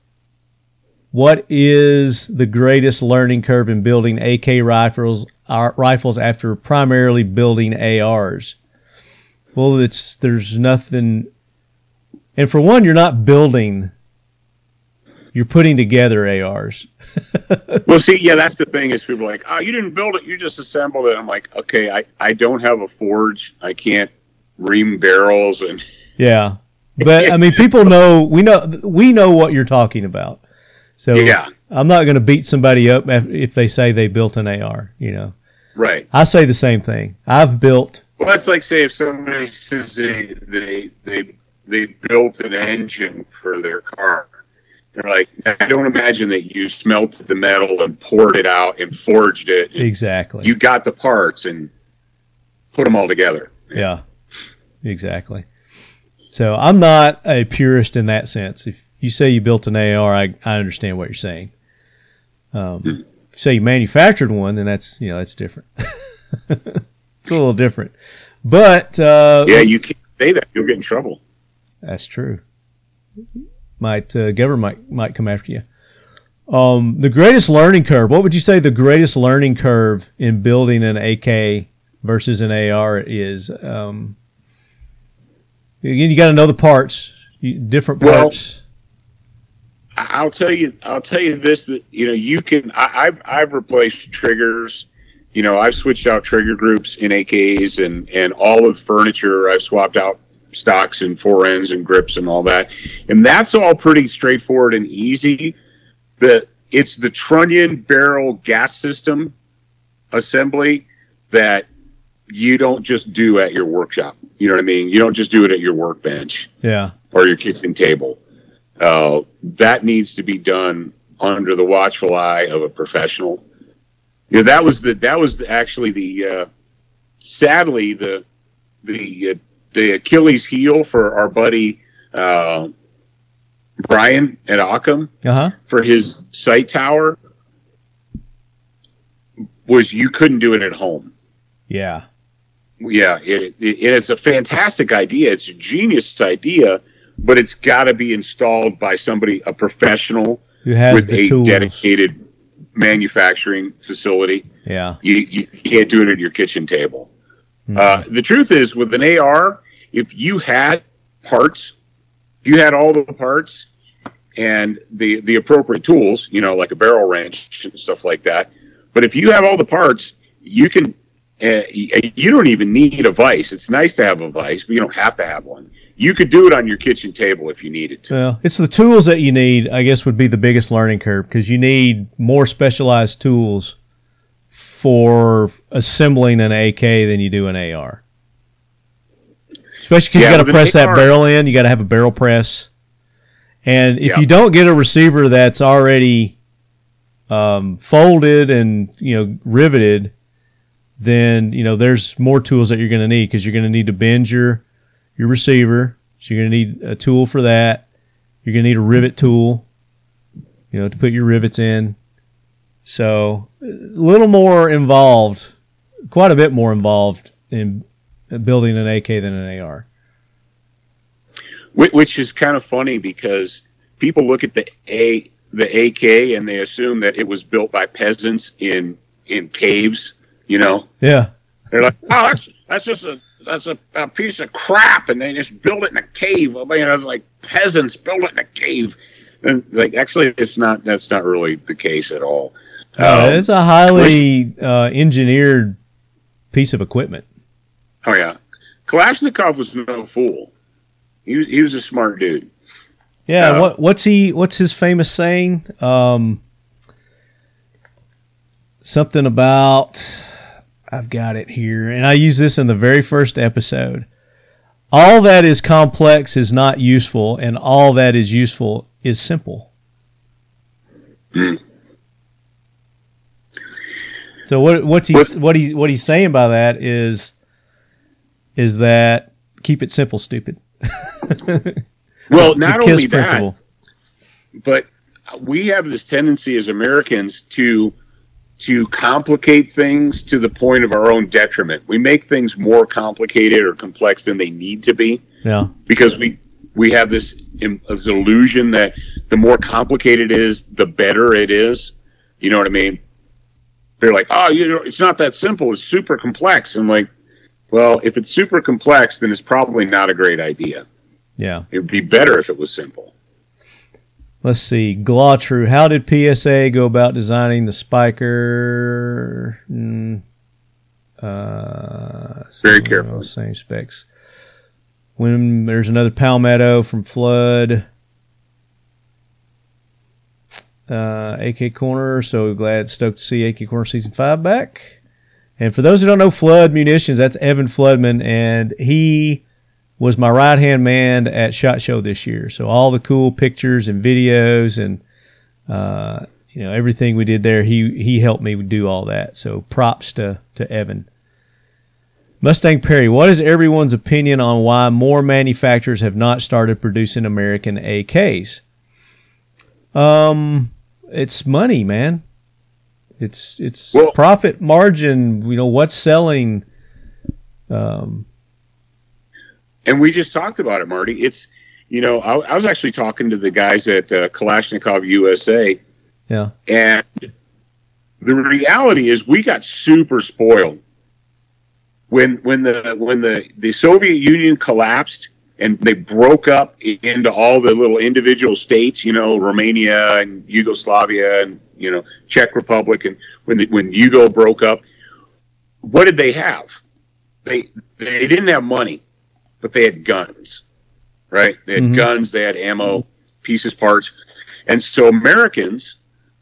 S2: what is the greatest learning curve in building AK rifles? uh, Rifles after primarily building ARs. Well, it's there's nothing, and for one, you're not building. You're putting together ARs.
S3: Well, see, yeah, that's the thing is people are like, oh, you didn't build it, you just assembled it. I'm like, okay, I, I don't have a forge. I can't ream barrels and
S2: Yeah, but I mean, people know we know we know what you're talking about. So
S3: yeah,
S2: I'm not going to beat somebody up if they say they built an AR. You know,
S3: right.
S2: I say the same thing. I've built.
S3: Well, that's like say if somebody says they they they they built an engine for their car. They're like, I don't imagine that you smelted the metal and poured it out and forged it.
S2: Exactly.
S3: You got the parts and put them all together.
S2: yeah, exactly. So I'm not a purist in that sense. If you say you built an AR, I, I understand what you're saying. Um, if you say you manufactured one, then that's you know that's different. it's a little different, but uh,
S3: Yeah, you can't say that. You'll get in trouble.
S2: That's true. Might uh, government might might come after you. Um, the greatest learning curve. What would you say the greatest learning curve in building an AK versus an AR is? Um, again, you got to know the parts, different parts.
S3: I- I'll tell you. I'll tell you this. That you know, you can. I, I've I've replaced triggers. You know, I've switched out trigger groups in AKs and and all of furniture. I've swapped out stocks and fore ends and grips and all that, and that's all pretty straightforward and easy. The it's the trunnion barrel gas system assembly that you don't just do at your workshop. You know what I mean? You don't just do it at your workbench
S2: yeah,
S3: or your kitchen table. Uh, that needs to be done under the watchful eye of a professional. You know, that was the that was actually the uh, sadly the the uh, the Achilles heel for our buddy uh, Brian at Occam
S2: Uh huh.
S3: for his sight tower was you couldn't do it at home.
S2: Yeah.
S3: Yeah, it, it, it's a fantastic idea. It's a genius idea, but it's got to be installed by somebody, a professional
S2: Who has
S3: with a
S2: tools?
S3: dedicated manufacturing facility.
S2: Yeah.
S3: You, you can't do it at your kitchen table.
S2: Mhm.
S3: Uh, the truth is, with an AR, if you had parts, if you had all the parts and the the appropriate tools, you know, like a barrel wrench and stuff like that. But if you have all the parts, you can. Uh, you don't even need a vise. It's nice to have a vise, but you don't have to have one. You could do it on your kitchen table if you needed to.
S2: Well, it's the tools that you need, I guess, would be the biggest learning curve because you need more specialized tools for assembling an AK than you do an AR. Especially because
S3: Yeah,
S2: you got to press that
S3: AR
S2: barrel in, you got to have a barrel press. And if
S3: Yeah.
S2: you don't get a receiver that's already um, folded and you know riveted, then you know there's more tools that you're going to need because you're going to need to bend your your receiver. So you're going to need a tool for that. You're going to need a rivet tool, you know, to put your rivets in. So a little more involved, quite a bit more involved in building an AK than an AR.
S3: Which is kind of funny because people look at the a the AK and they assume that it was built by peasants in in caves. You know,
S2: Yeah,
S3: they're like, oh, that's that's just a that's a, a piece of crap, and they just built it in a cave. I mean, it's like peasants built it in a cave, and like actually, it's not. That's not really the case at all.
S2: Uh,
S3: Um,
S2: it's a highly uh, engineered piece of equipment.
S3: Oh yeah, Kalashnikov was no fool. He was, he was a smart dude.
S2: Yeah,
S3: Uh,
S2: what what's he what's his famous saying? Um, something about I've got it here, and I use this in the very first episode. All that is complex is not useful, and all that is useful is simple. So what what's he
S3: What-
S2: what he what he's saying by that is is that keep it simple, stupid.
S3: Well, not only that,
S2: principle.
S3: but we have this tendency as Americans to to complicate things to the point of our own detriment. We make things more complicated or complex than they need to be
S2: Yeah.
S3: because we we have this, this illusion that the more complicated it is, the better it is. You know what I mean? They're like, oh, you know, it's not that simple. It's super complex. I'm like, well, if it's super complex, then it's probably not a great idea.
S2: Yeah.
S3: It would be better if it was simple.
S2: Let's see. Glautru, how did PSA go about designing the spiker? Mm, uh,
S3: Very
S2: same-
S3: carefully.
S2: Same specs. When there's another Palmetto from Flood. Uh, AK Korner, so glad stoked to see AK Korner season five back. And for those who don't know Flood Munitions, that's Evan Floodman, and he was my right hand man at Shot Show this year. So all the cool pictures and videos and uh, you know everything we did there, he he helped me do all that. So props to to Evan. Mustang Perry, what is everyone's opinion on why more manufacturers have not started producing American AKs? Um, it's money, man. It's it's
S3: Well-
S2: profit margin. You know what's selling. Um,
S3: And we just talked about it, Marty. It's, you know, I, I was actually talking to the guys at uh, Kalashnikov USA,
S2: yeah,
S3: and the reality is we got super spoiled when when the when the the Soviet Union collapsed and they broke up into all the little individual states, you know, Romania and Yugoslavia and you know Czech Republic, and when the, when Yugo broke up, what did they have? They they didn't have money, but they had guns, right? They had
S2: Mhm.
S3: guns, they had ammo, pieces, parts, and so Americans,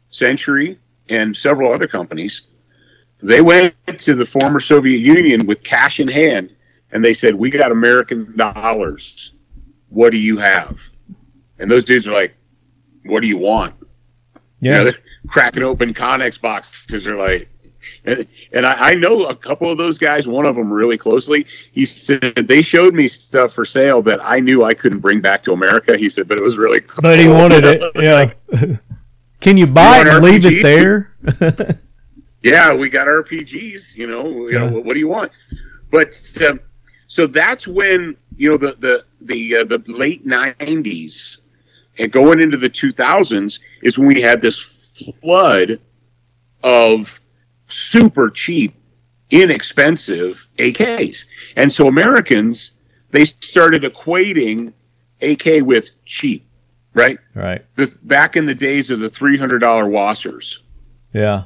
S3: Century, and several other companies, they went to the former Soviet Union with cash in hand, and they said, "We got American dollars. What do you have?" And those dudes are like, "What do you want?" You
S2: yeah.
S3: know, they're cracking open Connex boxes. They're like, and, and I, I know a couple of those guys. One of them really closely. He said they showed me stuff for sale that I knew I couldn't bring back to America. He said, but it was really cool.
S2: But he wanted it. Yeah. Can you buy
S3: You
S2: it and leave it there?
S3: yeah, we got RPGs. You know, you know what, what do you want? But um, so that's when you know the the the uh, the late '90s and going into the 2000s is when we had this flood of super cheap, inexpensive AKs, and so Americans they started equating AK with cheap, right?
S2: right.
S3: The, back in the days of the $300 WASRs.
S2: Yeah.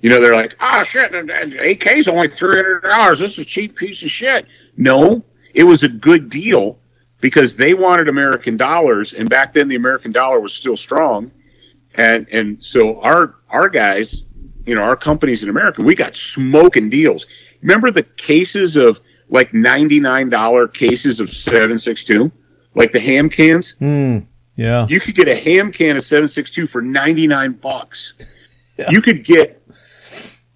S3: You know, they're like, ah, shit, and- and AK's only three hundred dollars. This is a cheap piece of shit. No, it was a good deal because they wanted American dollars, and back then the American dollar was still strong, and and so our our guys, you know, our companies in America, we got smoking deals. Remember the cases of like ninety nine dollar cases of seven six two, like the ham cans.
S2: Hmm. Yeah.
S3: You could get a ham can of 762 for 99 bucks.
S2: Yeah.
S3: You could get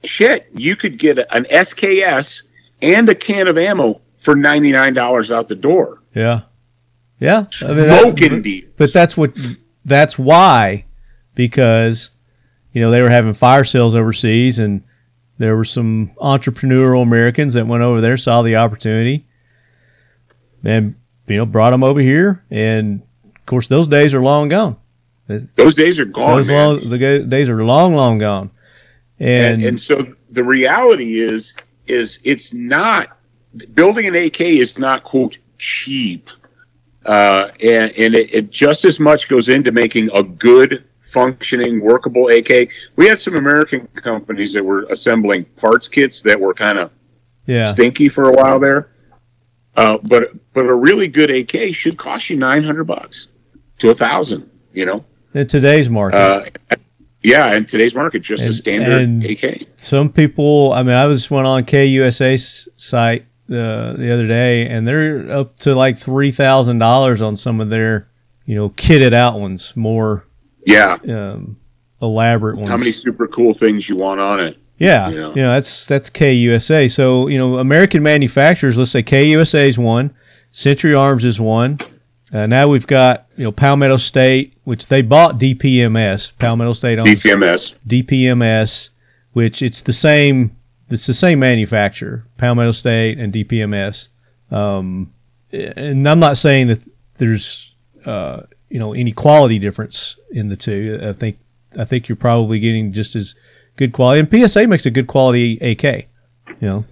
S3: shit, you could get an SKS and a can of ammo for $99 out the door.
S2: Yeah. Yeah. I mean, that-
S3: Smoking deal.
S2: but that's what that's why because you know they were having fire sales overseas and there were some entrepreneurial Americans that went over there saw the opportunity and you know brought them over here and of course those days are long gone
S3: Those days are gone.
S2: those
S3: man.
S2: long, the days are long long gone and,
S3: and, and so the reality is is it's not building an AK is not quote cheap, uh, and and it, it just as much goes into making a good functioning workable AK. We had some American companies that were assembling parts kits that were kind of
S2: yeah
S3: stinky for a while there, uh, but but a really good AK should cost you nine hundred bucks to a thousand. You know,
S2: in today's market
S3: uh, yeah, in today's market, just a standard
S2: and-
S3: AK.
S2: some people i mean i was went on kusa's site uh, the other day and they're up to like $3000 on some of their you know kitted out ones more
S3: Yeah.
S2: um, elaborate ones
S3: how many super cool things you want on it.
S2: yeah
S3: you
S2: you
S3: know?
S2: know, that's that's kusa so you know american manufacturers let's say kusa is one century arms is one uh, now we've got you know palmetto state which they bought dpms palmetto state owns
S3: DPMS.
S2: DPMS, which it's the same. It's the same manufacturer, Palmetto State and DPMS. Um, and I'm not saying that there's uh, you know any quality difference in the two. I think I think you're probably getting just as good quality. And PSA makes a good quality AK. You know,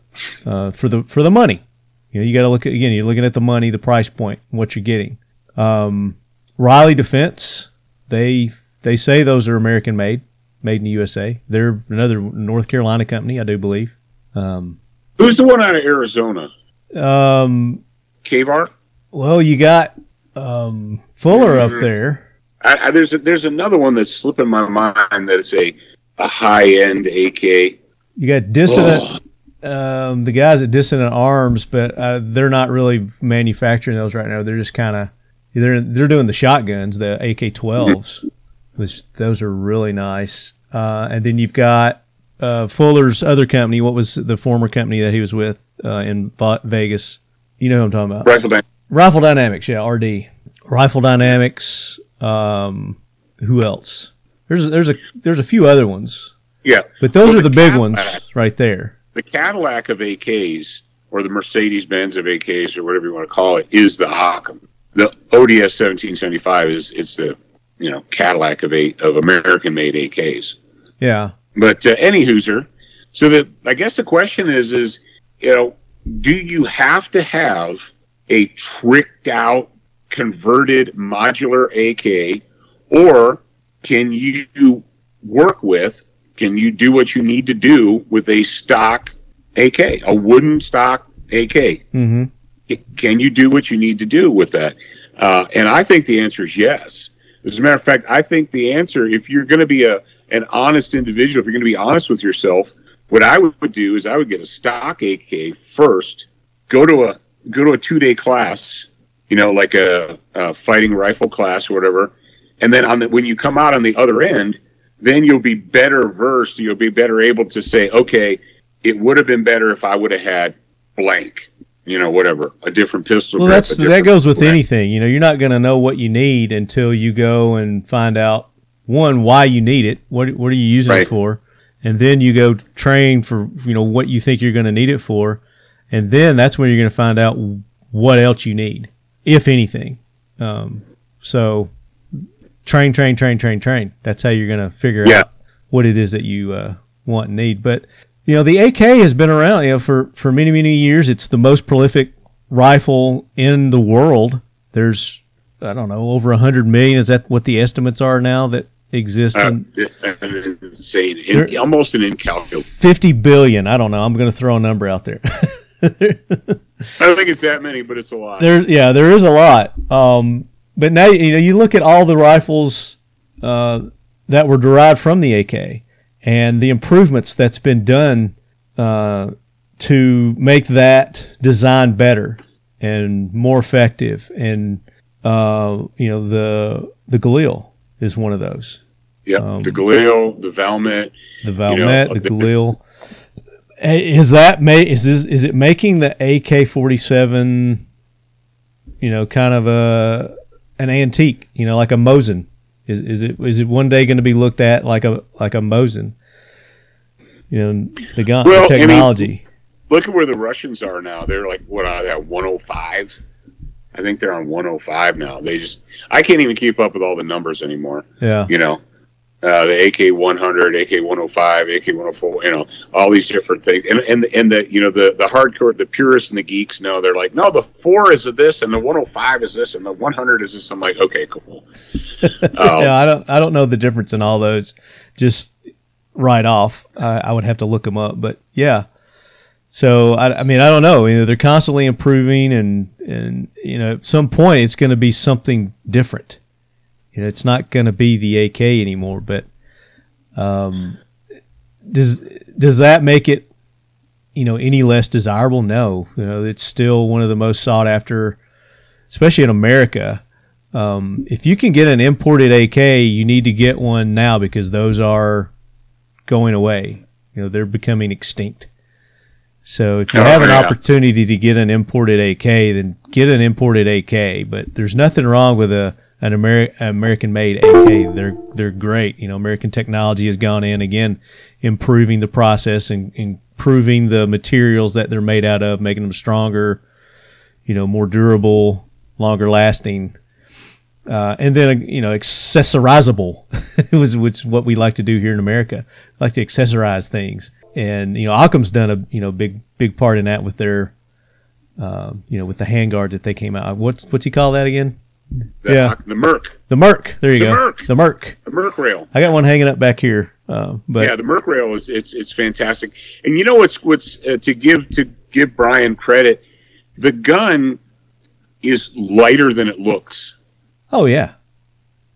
S2: uh, for the for the money. You know, you got to look at again. You're looking at the money, the price point, what you're getting. Um, Riley Defense, they they say those are American made, made in the USA. They're another North Carolina company, I do believe. Um,
S3: Who's the one out of Arizona?
S2: um,
S3: Kavar?
S2: well, you got um, Fuller up
S3: Mhm.
S2: there.
S3: I, I, there's a, there's another one that's slipping my mind that is a a high end AK.
S2: You got Dissident,
S3: Oh,
S2: um, the guys at Dissident Arms, but uh, they're not really manufacturing those right now. They're just kind of they're they're doing the shotguns, the AK-12s, which those are really nice. Uh, and then you've got uh, Fuller's other company. What was the former company that he was with uh, in Vegas? You know who I'm talking about?
S3: rifle down.
S2: Rifle Dynamics, yeah, RD. Rifle Dynamics. Um, who else? There's there's a there's a few other ones,
S3: Yeah,
S2: but those
S3: Well,
S2: are the
S3: the
S2: big
S3: Cadillac-
S2: ones right there.
S3: the Cadillac of AKs or the Mercedes Benz of AKs or whatever you want to call it is the Occam. The ODS 1775 is it's the you know Cadillac of a of American made AKs.
S2: Yeah,
S3: But uh, any hooser. So the I guess the question is is you know do you have to have a tricked out converted modular AK or can you work with can you do what you need to do with a stock AK a wooden stock AK
S2: hmm
S3: can you do what you need to do with that? Uh, and I think the answer is yes. As a matter of fact, I think the answer, if you're going to be a an honest individual, if you're going to be honest with yourself, what I would do is I would get a stock AK first, go to a go to a two day class, you know, like a, a fighting rifle class or whatever, and then on the when you come out on the other end, then you'll be better versed. You'll be better able to say, okay, it would have been better if I would have had blank, you know, whatever, a different pistol.
S2: Well,
S3: grip,
S2: that's that goes with
S3: blank.
S2: anything. You know, you're not going to know what you need until you go and find out one why you need it. What what are you using it for? And then you go train for you know what you think you're going to need it for, and then that's when you're going to find out what else you need, if anything. Um, so train, train, train, train, train. That's how you're going to figure
S3: Yeah.
S2: out what it is that you uh, want and need. But you know, the AK has been around you know for for many many years. It's the most prolific rifle in the world. There's I don't know over a hundred million. Is that what the estimates are now that exist?
S3: Uh, insane, In- almost an incalculable.
S2: Fifty billion. I don't know. I'm going to throw a number out there.
S3: I don't think it's that many, but it's a lot.
S2: there, yeah, there is a lot. Um, but now you know you look at all the rifles uh, that were derived from the AK and the improvements that's been done uh, to make that design better and more effective. And uh, you know the the Galil is one of those.
S3: yeah,
S2: um,
S3: the Galil, the Valmet.
S2: The
S3: know,
S2: Valmet, the
S3: the-
S2: Galil. Is that ma- is this, is it making the AK forty seven, you know, kind of a an antique, you know, like a Mosin? Is is it is it one day going to be looked at like a like a Mosin? You know, the gun,
S3: Well, I mean-
S2: technology.
S3: Look at where the Russians are now. They're like what uh, are they? 105. I think they're on 105 now. They just I can't even keep up with all the numbers anymore.
S2: yeah,
S3: You know, uh, the AK 100, AK 105, AK 104. You know, all these different things. And and and the you know the the hardcore, the purists and the geeks know they're like, no, the four is this, and the 105 is this, and the 100 is this. I'm like, okay, cool. Um,
S2: yeah. I don't I don't know the difference in all those. Just right off, I, I would have to look them up. But yeah, so I, I mean I don't know. You know, they're constantly improving, and and you know at some point it's going to be something different. You know, it's not going to be the AK anymore. But um, does does that make it you know any less desirable? No. You know, it's still one of the most sought after, especially in America. Um, if you can get an imported AK, you need to get one now because those are going away. You know, they're becoming extinct. So if you
S3: Oh,
S2: have an
S3: yeah.
S2: opportunity to get an imported AK, then get an imported AK. But there's nothing wrong with a an Ameri- American made AK. They're they're great. You know, American technology has gone in again, improving the process and improving the materials that they're made out of, making them stronger, you know, more durable, longer lasting uh, and then you know accessorizable it was which what we like to do here in America. We like to accessorize things, and you know Occam's done a you know big big part in that with their uh, you know with the handguard that they came out. What's what's he call that again?
S3: The,
S2: yeah.
S3: the Merc,
S2: The Merc. There you
S3: The
S2: go.
S3: Merc.
S2: The Merc.
S3: the Merc rail.
S2: I got one hanging up back here, uh, but
S3: yeah, the Merc rail is it's it's fantastic. And you know what's what's uh, to give to give Brian credit, the gun is lighter than it looks.
S2: oh yeah,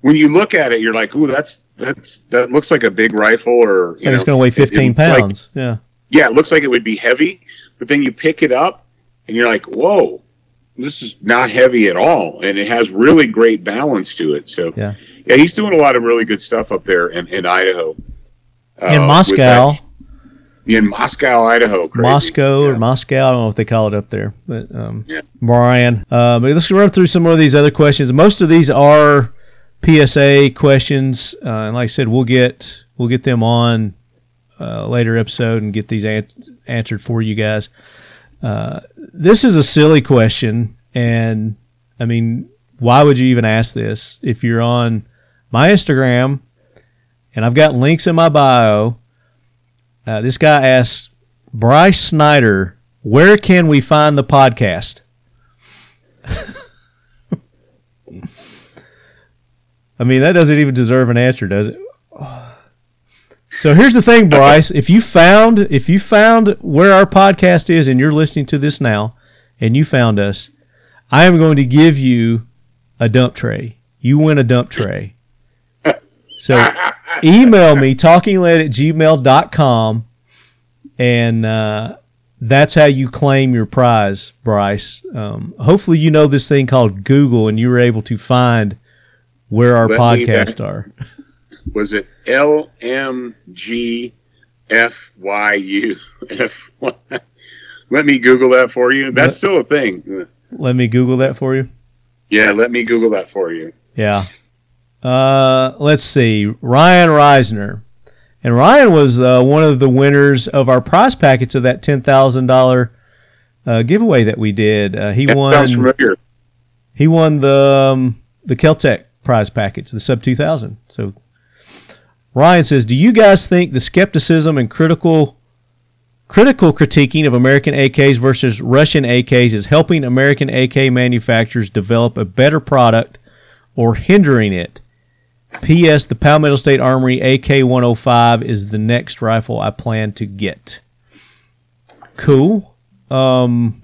S3: When you look at it, you're like, "Ooh, that's that's that looks like a big rifle." Or
S2: so it's going to weigh
S3: it- it
S2: 15
S3: like-
S2: pounds. yeah,
S3: yeah, it looks like it would be heavy, but then you pick it up and you're like, "Whoa, this is not heavy at all," and it has really great balance to it. So
S2: Yeah.
S3: yeah, he's doing a lot of really good stuff up there in, in Idaho. Uh,
S2: in Moscow.
S3: in Moscow, Idaho. Crazy.
S2: Moscow or Moscow. I don't know what they call it up there, but um,
S3: Yeah.
S2: Brian. Uh, but let's run through some of these other questions. Most of these are PSA questions, uh, and like I said, we'll get we'll get them on uh, later episode and get these an- answered for you guys. Uh, this is a silly question, and I mean, why would you even ask this if you're on my Instagram? And I've got links in my bio. Uh, this guy asks Bryce Snyder, where can we find the podcast? I mean, that doesn't even deserve an answer, does it? So here's the thing, Bryce. If you found if you found where our podcast is and you're listening to this now and you found us, I am going to give you a dump tray. You win a dump tray. So email me talkinglead at gmail.com and uh, that's how you claim your prize, Bryce. Um, hopefully, you know this thing called Google and you were able to find where our
S3: Let
S2: podcasts are.
S3: Was it L M G F Y U F? Let me Google that for you. That's still a thing.
S2: Let me Google that for you.
S3: Yeah, let me Google that for you.
S2: Yeah. Uh, let's see. Ryan Reisner. And Ryan was uh, one of the winners of our prize packets of that $10,000 uh, giveaway that we did. Uh, he
S3: That
S2: won. He won the um, the Keltec prize packets, the Sub 2000. So Ryan says, "Do you guys think the skepticism and critical critical critiquing of American AKs versus Russian AKs is helping American AK manufacturers develop a better product or hindering it?" P.S. The Palmetto State Armory AK-105 is the next rifle I plan to get. Cool. Um,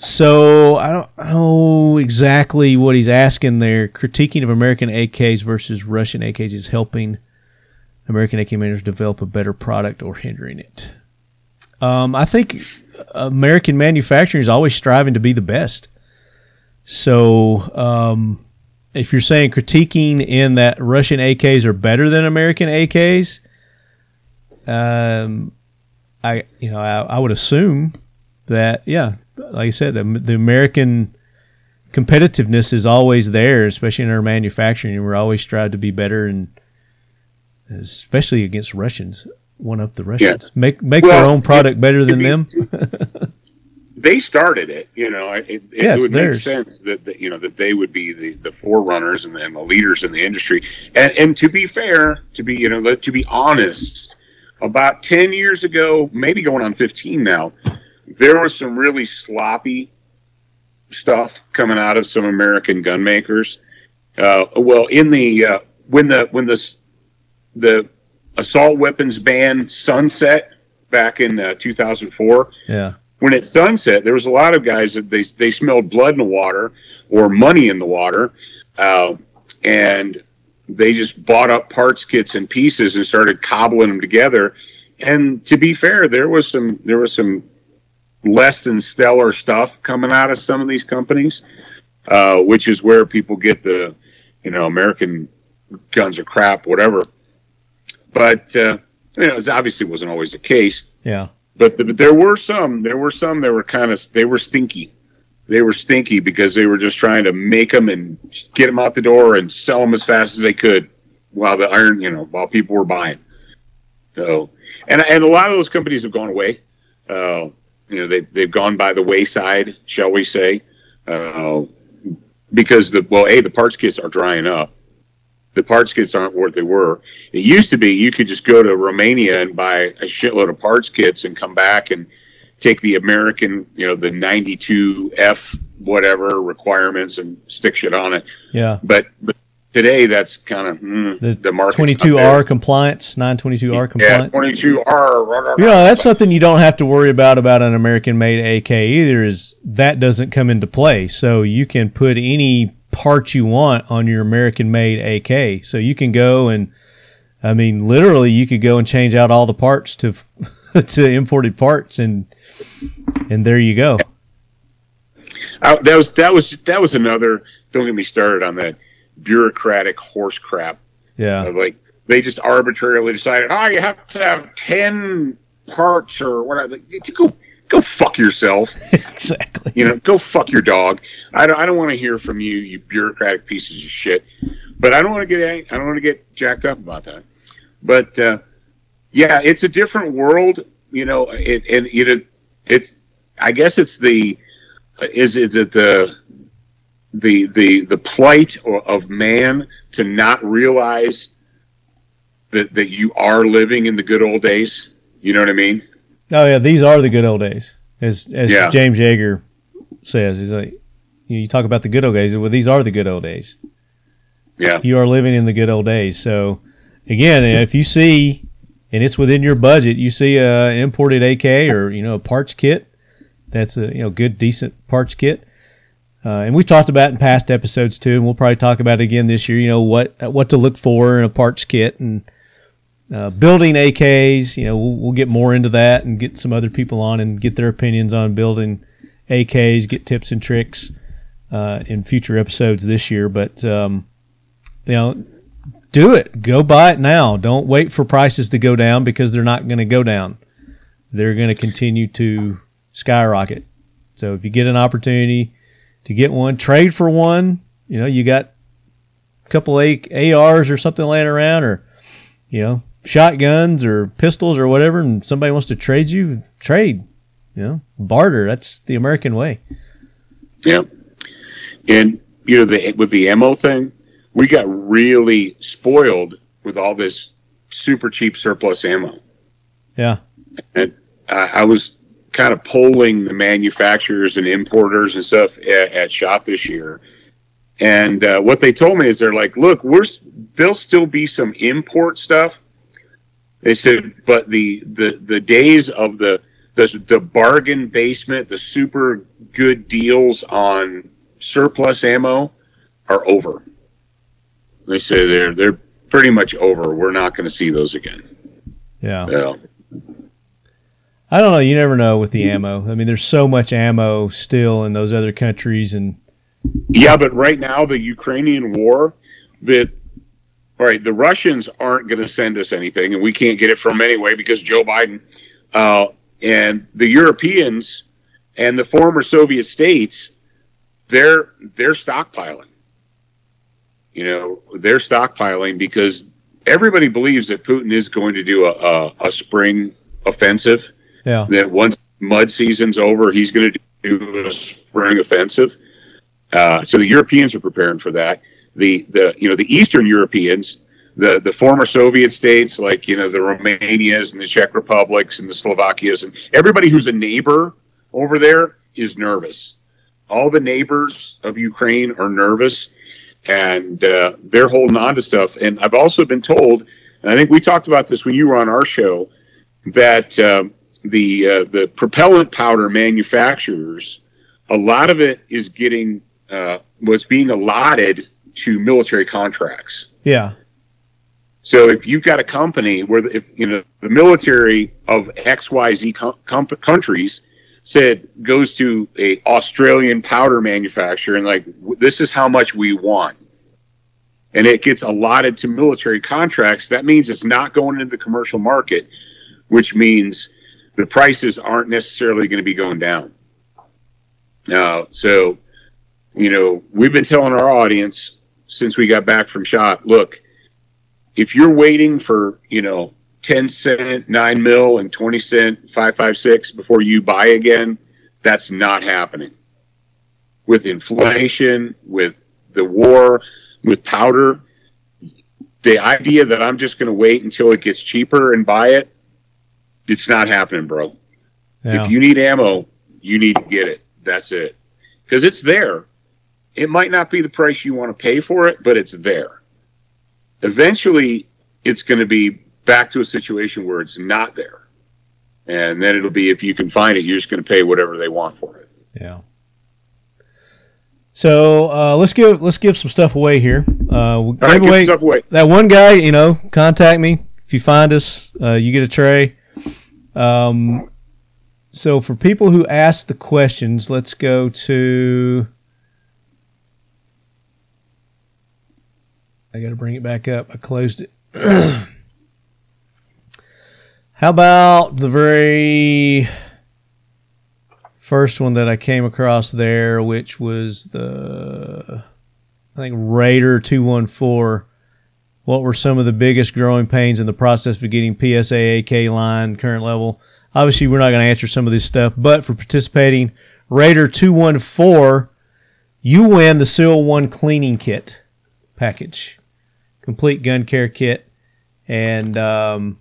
S2: so I don't know exactly what he's asking there. Critiquing of American AKs versus Russian AKs is helping American AK managers develop a better product or hindering it. Um, I think American manufacturing is always striving to be the best. So um, if you're saying critiquing in that Russian AKs are better than American AKs, um, I you know I, I would assume that yeah, like I said, the, American competitiveness is always there, especially in our manufacturing, we're always strive to be better, and especially against Russians, one up the Russians, make make
S3: Well,
S2: their own product better than them.
S3: They started it, you know. It, it,
S2: Yeah,
S3: it would make sense that, that you know that they would be the, the forerunners and the, and the leaders in the industry. And and to be fair, to be you know to be honest, about ten years ago, maybe going on fifteen now, there was some really sloppy stuff coming out of some American gun makers. Uh, well, in the uh, when the when the the assault weapons ban sunset back in uh, 2004
S2: yeah,
S3: when it sunset, there was a lot of guys that they they smelled blood in the water or money in the water, uh, and they just bought up parts kits and pieces and started cobbling them together. And to be fair, there was some there was some less than stellar stuff coming out of some of these companies, uh, which is where people get the you know American guns are crap, whatever. But uh, you know, it obviously wasn't always the case.
S2: Yeah,
S3: but, the, but there were some there were some that were kind of they were stinky. They were stinky because they were just trying to make them and get them out the door and sell them as fast as they could while the iron you know while people were buying. So and and a lot of those companies have gone away. Uh, you know they, they've gone by the wayside shall we say uh, because the well a the parts kits are drying up the parts kits aren't what they were. It used to be you could just go to Romania and buy a shitload of parts kits and come back and take the American, you know, the 92F whatever requirements and stick shit on it.
S2: yeah.
S3: But but today that's kind of mm,
S2: The,
S3: the market
S2: 22R compliance, 922R compliance Yeah,
S3: 22R.
S2: You know, that's something you don't have to worry about about an American made AK either is that doesn't come into play. So you can put any part you want on your American made AK. So you can go and I mean literally you could go and change out all the parts to to imported parts and and there you go.
S3: Uh, that was that was that was another. Don't get me started on that bureaucratic horse crap.
S2: Yeah.
S3: Uh, like they just arbitrarily decided, oh, you have to have ten parts or whatever. Like, go go fuck yourself.
S2: exactly.
S3: You know, go fuck your dog. I don't, I don't want to hear from you, you bureaucratic pieces of shit. But I don't want to get I don't want to get jacked up about that. But uh, yeah, it's a different world. You know, it and it, it's I guess it's the is it the the the the plight of man to not realize that that you are living in the good old days. You know what I mean?
S2: Oh yeah, these are the good old days. As as
S3: Yeah.
S2: James Yeager says, he's like you talk about the good old days. Well, these are the good old days.
S3: Yeah.
S2: you are living in the good old days. So, again, if you see, and it's within your budget, you see a, an imported AK or you know a parts kit, that's a you know good decent parts kit. Uh, and we've talked about in past episodes too, and we'll probably talk about it again this year. You know what what to look for in a parts kit and uh, building AKs. You know we'll, we'll get more into that and get some other people on and get their opinions on building AKs, get tips and tricks uh, in future episodes this year. But um, you know, do it. Go buy it now. Don't wait for prices to go down because they're not going to go down. They're going to continue to skyrocket. So if you get an opportunity to get one, trade for one. You know, you got a couple A- ARs or something laying around, or you know, shotguns or pistols or whatever, and somebody wants to trade you, trade. You know, barter. That's the American way.
S3: Yeah. And you know, the with the ammo thing, we got really spoiled with all this super cheap surplus ammo.
S2: Yeah.
S3: And I, I was kind of polling the manufacturers and importers and stuff at, at Shot this year. And uh, what they told me is they're like, look, we're there'll still be some import stuff. They said, but the the the days of the the, the bargain basement, the super good deals on surplus ammo are over. They say they're they're pretty much over. We're not going to see those again.
S2: Yeah.
S3: Yeah.
S2: I don't know. You never know with the ammo. I mean, there's so much ammo still in those other countries, and
S3: Yeah, but right now the Ukrainian war, that all right, the Russians aren't going to send us anything, and we can't get it from anyway because Joe Biden, uh, and the Europeans and the former Soviet states, they're they're stockpiling. You know, they're stockpiling because everybody believes that Putin is going to do a, a, a spring offensive.
S2: Yeah,
S3: That once mud season's over, he's going to do a spring offensive. Uh, so the Europeans are preparing for that. The the you know the Eastern Europeans, the the former Soviet states like you know the Romanias and the Czech Republics and the Slovakias and everybody who's a neighbor over there is nervous. All the neighbors of Ukraine are nervous, and uh, they're holding on to stuff. And I've also been told, and I think we talked about this when you were on our show, that um, the uh, the propellant powder manufacturers, a lot of it is getting uh, was being allotted to military contracts.
S2: yeah,
S3: So if you've got a company where the, if you know the military of X Y Z com- com- countries said goes to a Australian powder manufacturer and like w- this is how much we want, and it gets allotted to military contracts, that means it's not going into the commercial market, which means the prices aren't necessarily going to be going down. Uh, so, you know, we've been telling our audience since we got back from shot, look, if you're waiting for, you know, 10 cent, 9 mil, and 20 cent, 556 before you buy again, that's not happening. With inflation, with the war, with powder, the idea that I'm just going to wait until it gets cheaper and buy it, it's not happening, bro.
S2: yeah.
S3: If you need ammo, you need to get it. That's it. Because it's there. It might not be the price you want to pay for it, but it's there. Eventually, it's going to be back to a situation where it's not there. And then it'll be if you can find it, you're just going to pay whatever they want for it.
S2: Yeah. So uh, let's give let's give some stuff away here. Uh, we'll
S3: All right,
S2: away
S3: stuff away.
S2: that one guy. You know, contact me if you find us. Uh, you get a tray. Um, so for people who ask the questions, let's go to. I got to bring it back up. I closed it. How about the very first one that I came across there, which was the I think Raider two one four. What were some of the biggest growing pains in the process of getting PSA AK line current level? Obviously, we're not going to answer some of this stuff, but for participating, Raider two one four, you win the Seal One cleaning kit package, complete gun care kit, and um,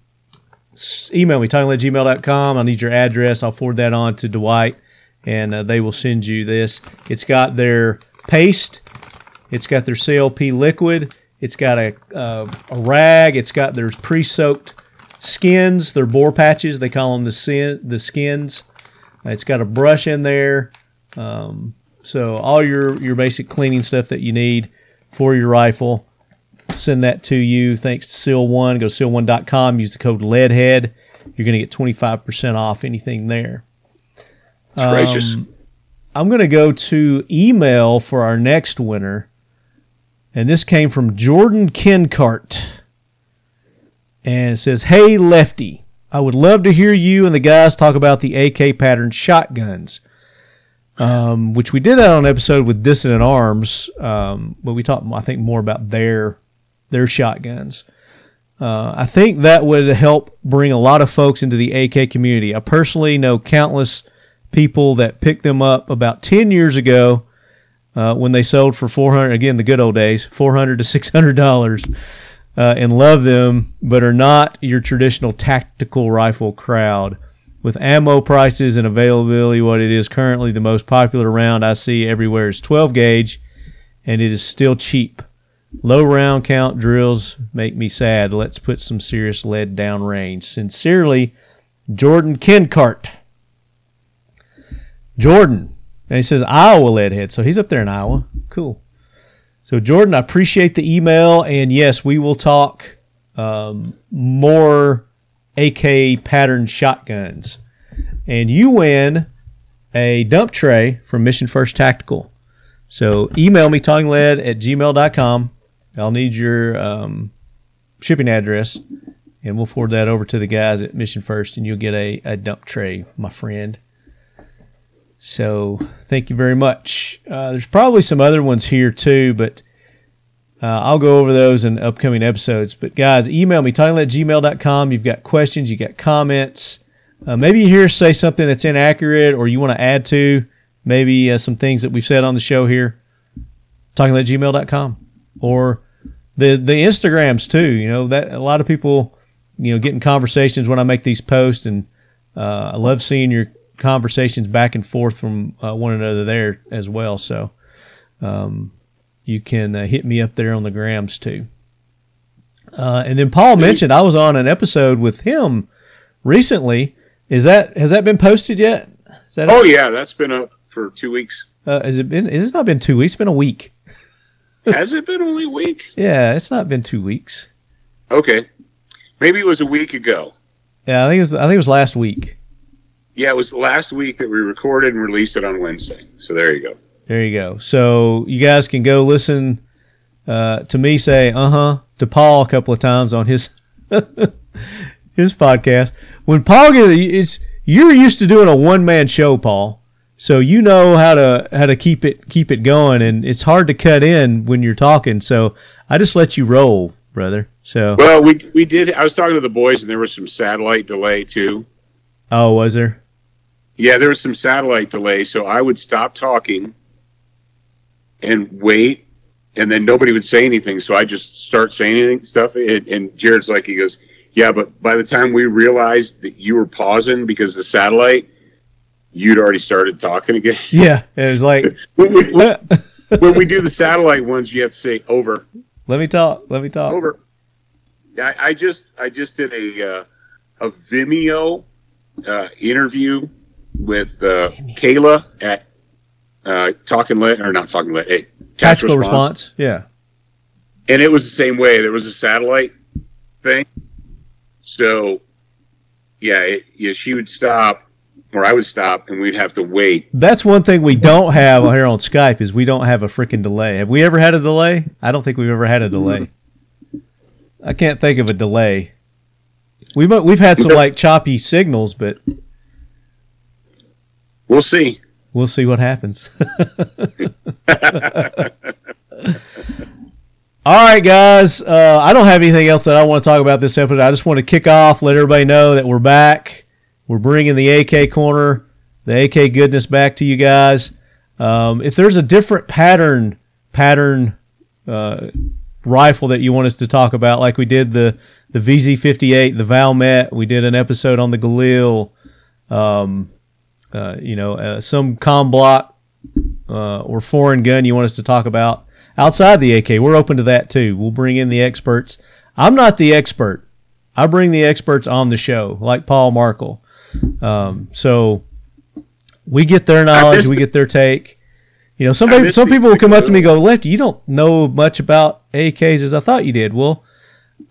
S2: email me talking at gmail.com. I'll need your address. I'll forward that on to Dwight and uh, they will send you this. It's got their paste, it's got their CLP liquid, it's got a uh, a rag, it's got there's pre-soaked skins, They're bore patches. They call them the sin, the skins. Uh, It's got a brush in there, um, so all your your basic cleaning stuff that you need for your rifle. Send that to you. Thanks to Seal One. Go to seal1.com. Use the code LEADHEAD. You're going to get 25% off anything there.
S3: It's gracious.
S2: Um, I'm going to go to email for our next winner. And this came from Jordan Kincart. And it says, Hey, Lefty, I would love to hear you and the guys talk about the AK pattern shotguns, um, which we did that on an episode with Dissident Arms, um, but we talked, I think, more about their their shotguns. Uh, I think that would help bring a lot of folks into the AK community. I personally know countless people that picked them up about 10 years ago uh, when they sold for 400 again the good old days 400 to 600 dollars uh, and love them but are not your traditional tactical rifle crowd. With ammo prices and availability what it is currently the most popular round i see everywhere is 12 gauge and it is still cheap. Low round count drills make me sad. Let's put some serious lead down range. Sincerely jordan kincart jordan and he says Iowa leadhead. So he's up there in Iowa. Cool. So Jordan, I appreciate the email, and yes, we will talk um, more AK pattern shotguns. And you win a dump tray from Mission First Tactical. So email me talkinglead at gmail.com. I'll need your um, shipping address, and we'll forward that over to the guys at Mission First, and you'll get a, a dump tray, my friend. So thank you very much. Uh, there's probably some other ones here too, but uh, I'll go over those in upcoming episodes. But guys, email me, talkinglead@gmail.com. You've got questions, you got comments. Uh, maybe you hear say something that's inaccurate or you want to add to maybe uh, some things that we've said on the show here. Talkinglead@gmail.com or the the Instagrams too. You know that a lot of people, you know, get in conversations when I make these posts, and uh, I love seeing your conversations back and forth from uh, one another there as well. So um, you can uh, hit me up there on the grams too. Uh, and then Paul mentioned I was on an episode with him recently. Is that has that been posted yet?
S3: oh yeah, that's been up for two weeks.
S2: Uh, has it been? It's not been two weeks. It's been a week.
S3: has it been only a week?
S2: Yeah, it's not been two weeks.
S3: Okay, maybe it was a week ago.
S2: Yeah, I think it was. I think it was last week.
S3: Yeah, it was last week that we recorded and released it on Wednesday. So there you go.
S2: There you go. So you guys can go listen uh, to me say "uh huh" to Paul a couple of times on his his podcast. When Paul gets it's you're used to doing a one man show, Paul. So you know how to how to keep it keep it going, and it's hard to cut in when you're talking. So I just let you roll, brother. So
S3: well, we we did. I was talking to the boys, and there was some satellite delay too.
S2: Oh, was there?
S3: Yeah, there was some satellite delay, so I would stop talking and wait, and then nobody would say anything. So I just start saying stuff, and, and Jared's like, he goes, "Yeah, but by the time we realized that you were pausing because the satellite, you'd already started talking again."
S2: Yeah, it was like
S3: when, we, when we do the satellite ones, you have to say over.
S2: Let me talk. Let me talk.
S3: Over. I, I just I just did a uh, a Vimeo uh, interview with uh, Kayla at uh, Talking Lead or not Talking Lead, hey,
S2: Tactical response. response. Yeah,
S3: and it was the same way. There was a satellite thing, so yeah, it, yeah, she would stop or I would stop and we'd have to wait.
S2: That's one thing we don't have here on Skype is we don't have a freaking delay. Have we ever had a delay? I don't think we've ever had a delay. I can't think of a delay. We've we've had some like choppy signals, but
S3: We'll see.
S2: We'll see what happens. All right, guys. Uh, I don't have anything else that I want to talk about this episode. I just want to kick off, let everybody know that we're back. We're bringing the AK Korner, the AK goodness back to you guys. Um, if there's a different pattern, pattern uh, rifle that you want us to talk about, like we did the the VZ58, the Valmet, we did an episode on the Galil. Um, uh, you know, uh, some com block uh, or foreign gun you want us to talk about outside the AK, we're open to that too. We'll bring in the experts. I'm not the expert. I bring the experts on the show, like Paul Markel. Um, so we get their knowledge, we get their take. You know, some people, some people will come up to me and go, Lefty, you don't know much about AKs as I thought you did. Well,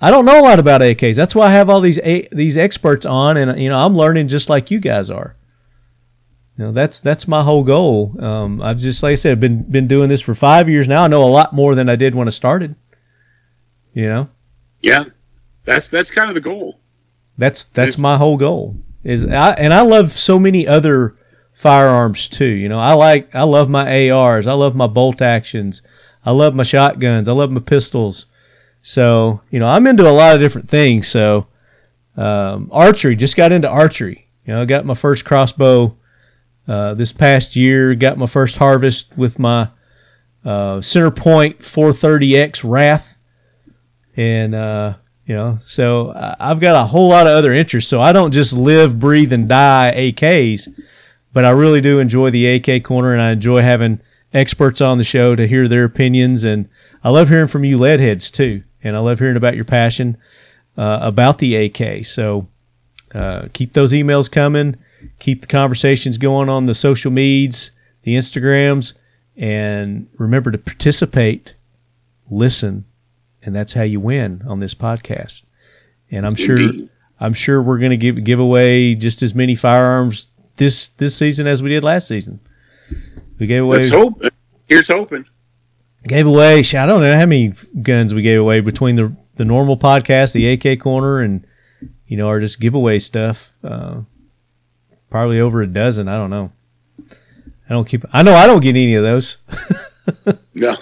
S2: I don't know a lot about AKs. That's why I have all these A- these experts on, and you know, I'm learning just like you guys are. You know, that's that's my whole goal. Um, I've just like I said, been been doing this for five years now. I know a lot more than I did when I started. You know,
S3: Yeah, that's that's kind of the goal.
S2: that's that's
S3: It's-
S2: my whole goal. Is I, and I love so many other firearms too. You know, I like I love my ARs. I love my bolt actions. I love my shotguns. I love my pistols. So you know, I'm into a lot of different things. So um, archery, just got into archery. You know, I got my first crossbow uh, this past year. Got my first harvest with my uh, CenterPoint 430x Wrath, and uh, you know, so I've got a whole lot of other interests. So I don't just live, breathe, and die AKs, but I really do enjoy the AK Korner, and I enjoy having experts on the show to hear their opinions, and I love hearing from you leadheads too, and I love hearing about your passion uh, about the AK. So uh, keep those emails coming, keep the conversations going on the social medias, the Instagrams, and remember to participate, listen, and that's how you win on this podcast. And I'm sure
S3: Indeed.
S2: I'm sure we're going to give give away just as many firearms this this season as we did last season. We gave away
S3: Let's hope. Here's hoping.
S2: gave away. I don't know how many guns we gave away between the the normal podcast, the AK Korner, and you know our just giveaway stuff. Uh, probably over a dozen. I don't know. I don't keep. I know I don't get any of those.
S3: No,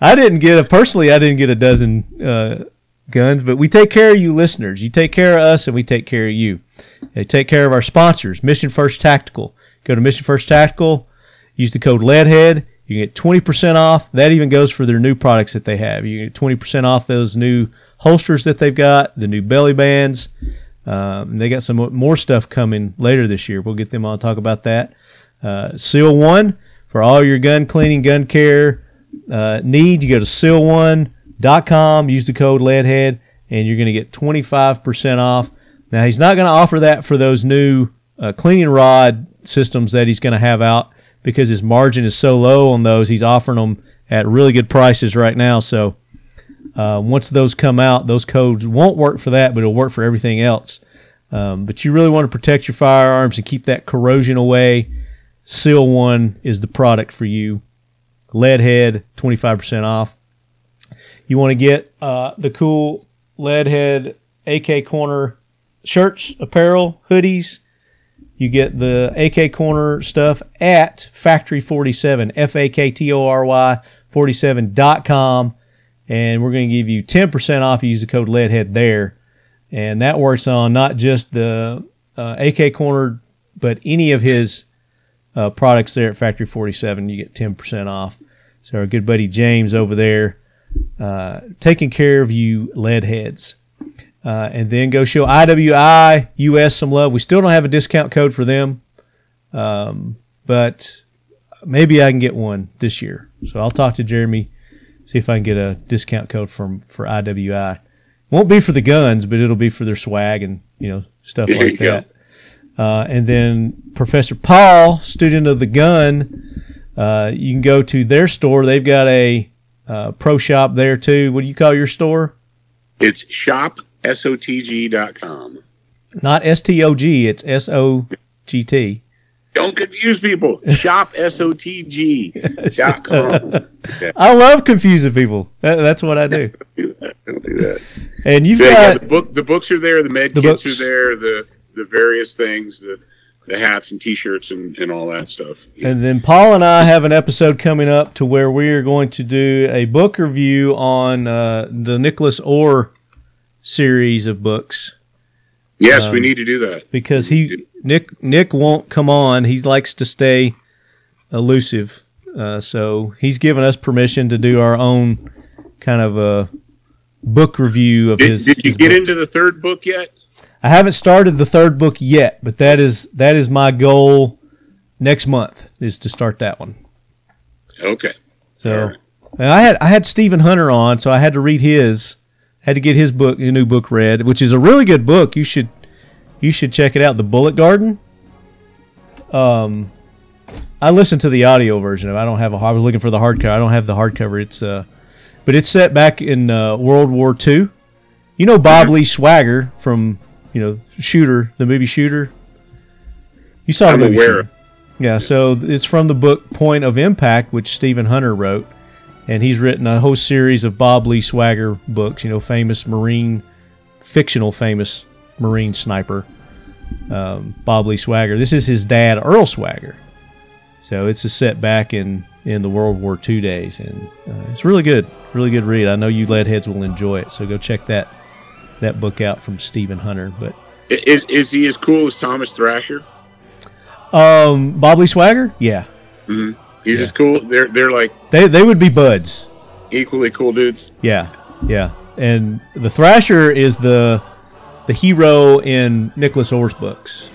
S2: I didn't get a personally. I didn't get a dozen uh, guns, but we take care of you listeners. You take care of us, and we take care of you. They take care of our sponsors. Mission First Tactical. Go to Mission First Tactical. Use the code LEADHEAD. You get twenty percent off. That even goes for their new products that they have. You get twenty percent off those new holsters that they've got, the new belly bands. Um, they got some more stuff coming later this year. We'll get them on talk about that. Uh, Seal One for all your gun cleaning, gun care uh, need. You go to seal1.com, use the code LEADHEAD, and you're going to get 25% off. Now, he's not going to offer that for those new uh, cleaning rod systems that he's going to have out because his margin is so low on those. He's offering them at really good prices right now. So uh, once those come out, those codes won't work for that, but it'll work for everything else. Um, but you really want to protect your firearms and keep that corrosion away. Seal One is the product for you. Leadhead, 25% off. You want to get uh, the cool Leadhead AK Korner shirts, apparel, hoodies. You get the AK Korner stuff at Faktory 47, F A K T O R Y 47.com. And we're going to give you 10% off. You use the code LEADHEAD there. And that works on not just the uh, AK Korner, but any of his uh, products there at Faktory 47. You get 10% off. So our good buddy James over there uh, taking care of you leadheads. Uh, and then go show IWI US some love. We still don't have a discount code for them, um, but maybe I can get one this year. So I'll talk to Jeremy, see if I can get a discount code from for IWI. Won't be for the guns, but it'll be for their swag and you know stuff
S3: There
S2: like that. Uh, and then Professor Paul, student of the gun, uh, you can go to their store. They've got a uh, pro shop there too. What do you call your store?
S3: it's shop shopsotg.com.
S2: Not S T O G. It's S O G T.
S3: Don't confuse people. Shop Shopsotg.com.
S2: I love confusing people. That, that's what I do.
S3: Don't do that.
S2: And you've
S3: So, yeah,
S2: got
S3: the book. The books are there. The med
S2: The
S3: kits
S2: books.
S3: are there. The the various things. The the hats and T-shirts and, and all that stuff.
S2: And then Paul and I have an episode coming up to where we are going to do a book review on uh, the Nicholas Orr series of books
S3: Yes,
S2: Um,
S3: we need to do that.
S2: because he Nick Nick won't come on. He likes to stay elusive, uh, so he's given us permission to do our own kind of a book review of
S3: Did,
S2: his.
S3: did you
S2: his
S3: get
S2: books.
S3: into the third book yet?
S2: I haven't started the third book yet, but that is that is my goal next month is to start that one.
S3: Okay.
S2: So
S3: right.
S2: and I had I had Stephen Hunter on, so I had to read his had to get his book a new book read, which is a really good book. You should you should check it out. The Bullet Garden. Um, I listened to the audio version of. it. I don't have a. I was looking for the hardcover. I don't have the hardcover. It's uh, but it's set back in uh, World War II. You know Bob Lee Swagger from you know Shooter, the movie Shooter. You saw
S3: I'm
S2: the movie
S3: aware.
S2: Shooter. Yeah, so it's from the book Point of Impact, which Stephen Hunter wrote, and he's written a whole series of Bob Lee Swagger books. You know, famous Marine, fictional famous Marine sniper, um, Bob Lee Swagger. This is his dad, Earl Swagger. So it's a set back in in the World War II days, and uh, it's really good, really good read. I know you lead heads will enjoy it, so go check that that book out from Stephen Hunter. But
S3: Is is he as cool as Thomas Thrasher?
S2: um, Bob Lee Swagger, yeah,
S3: hmm He's
S2: Yeah.
S3: as cool. They're they're like
S2: they they would be buds.
S3: equally cool dudes.
S2: Yeah, yeah. And the Thrasher is the the hero in Nicholas Orr's books.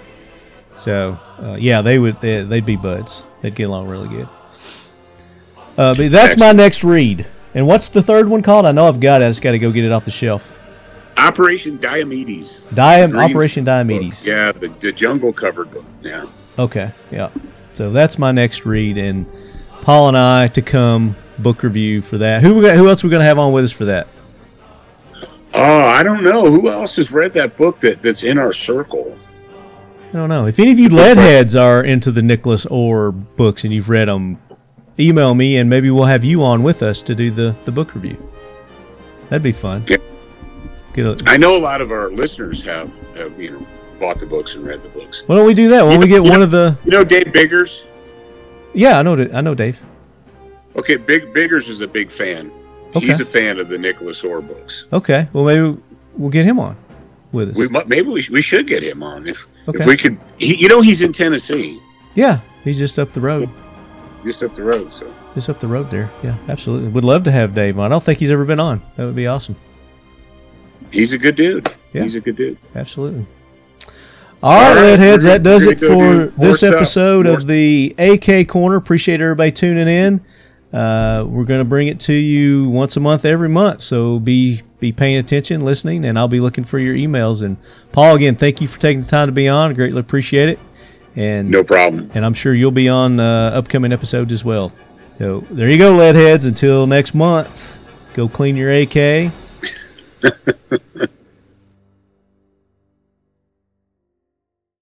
S2: So uh, yeah, they would they, they'd be buds. They'd get along really good. Uh, but that's my next read. And what's the third one called? I know I've got it. I just got to go get it off the shelf.
S3: Operation Diomedes.
S2: Diam Operation Diomedes.
S3: book. Yeah, the, the jungle covered book. Yeah.
S2: Okay, yeah. So that's my next read, and Paul and I to come book review for that. Who we got, who else we gonna have on with us for that?
S3: Oh, I don't know who else has read that book that, that's in our circle.
S2: I don't know. If any of you lead heads are into the Nicholas Orr books and you've read them, email me and maybe we'll have you on with us to do the, the book review. That'd be fun.
S3: Yeah.
S2: Get a,
S3: I know a lot of our listeners have, have you know bought the books and read the books.
S2: why don't we do that? Why don't we get
S3: You
S2: one of the?
S3: You know Dave Biggers.
S2: Yeah, I know. I know Dave.
S3: Okay, Big Biggers is a big fan.
S2: Okay.
S3: He's a fan of the Nicholas Orr books.
S2: Okay. Well, maybe we'll get him on with us.
S3: We maybe we, we should get him on if
S2: Okay.
S3: if we could. He, you know, he's in Tennessee,
S2: yeah, he's just up the road.
S3: just up the road. So
S2: Just up the road there. Yeah, absolutely. Would love to have Dave on. I don't think he's ever been on. That would be awesome.
S3: he's a good dude.
S2: Yeah.
S3: He's a good dude.
S2: Absolutely. All right,
S3: Leadheads,
S2: that does it for this
S3: stuff.
S2: episode of the AK Korner. Appreciate everybody tuning in. Uh, we're going to bring it to you once a month, every month. So be be paying attention, listening, and I'll be looking for your emails. And Paul, again, thank you for taking the time to be on. Greatly appreciate it. And
S3: No problem.
S2: and I'm sure you'll be on uh, upcoming episodes as well. So there you go, Leadheads. Until next month, go clean your AK.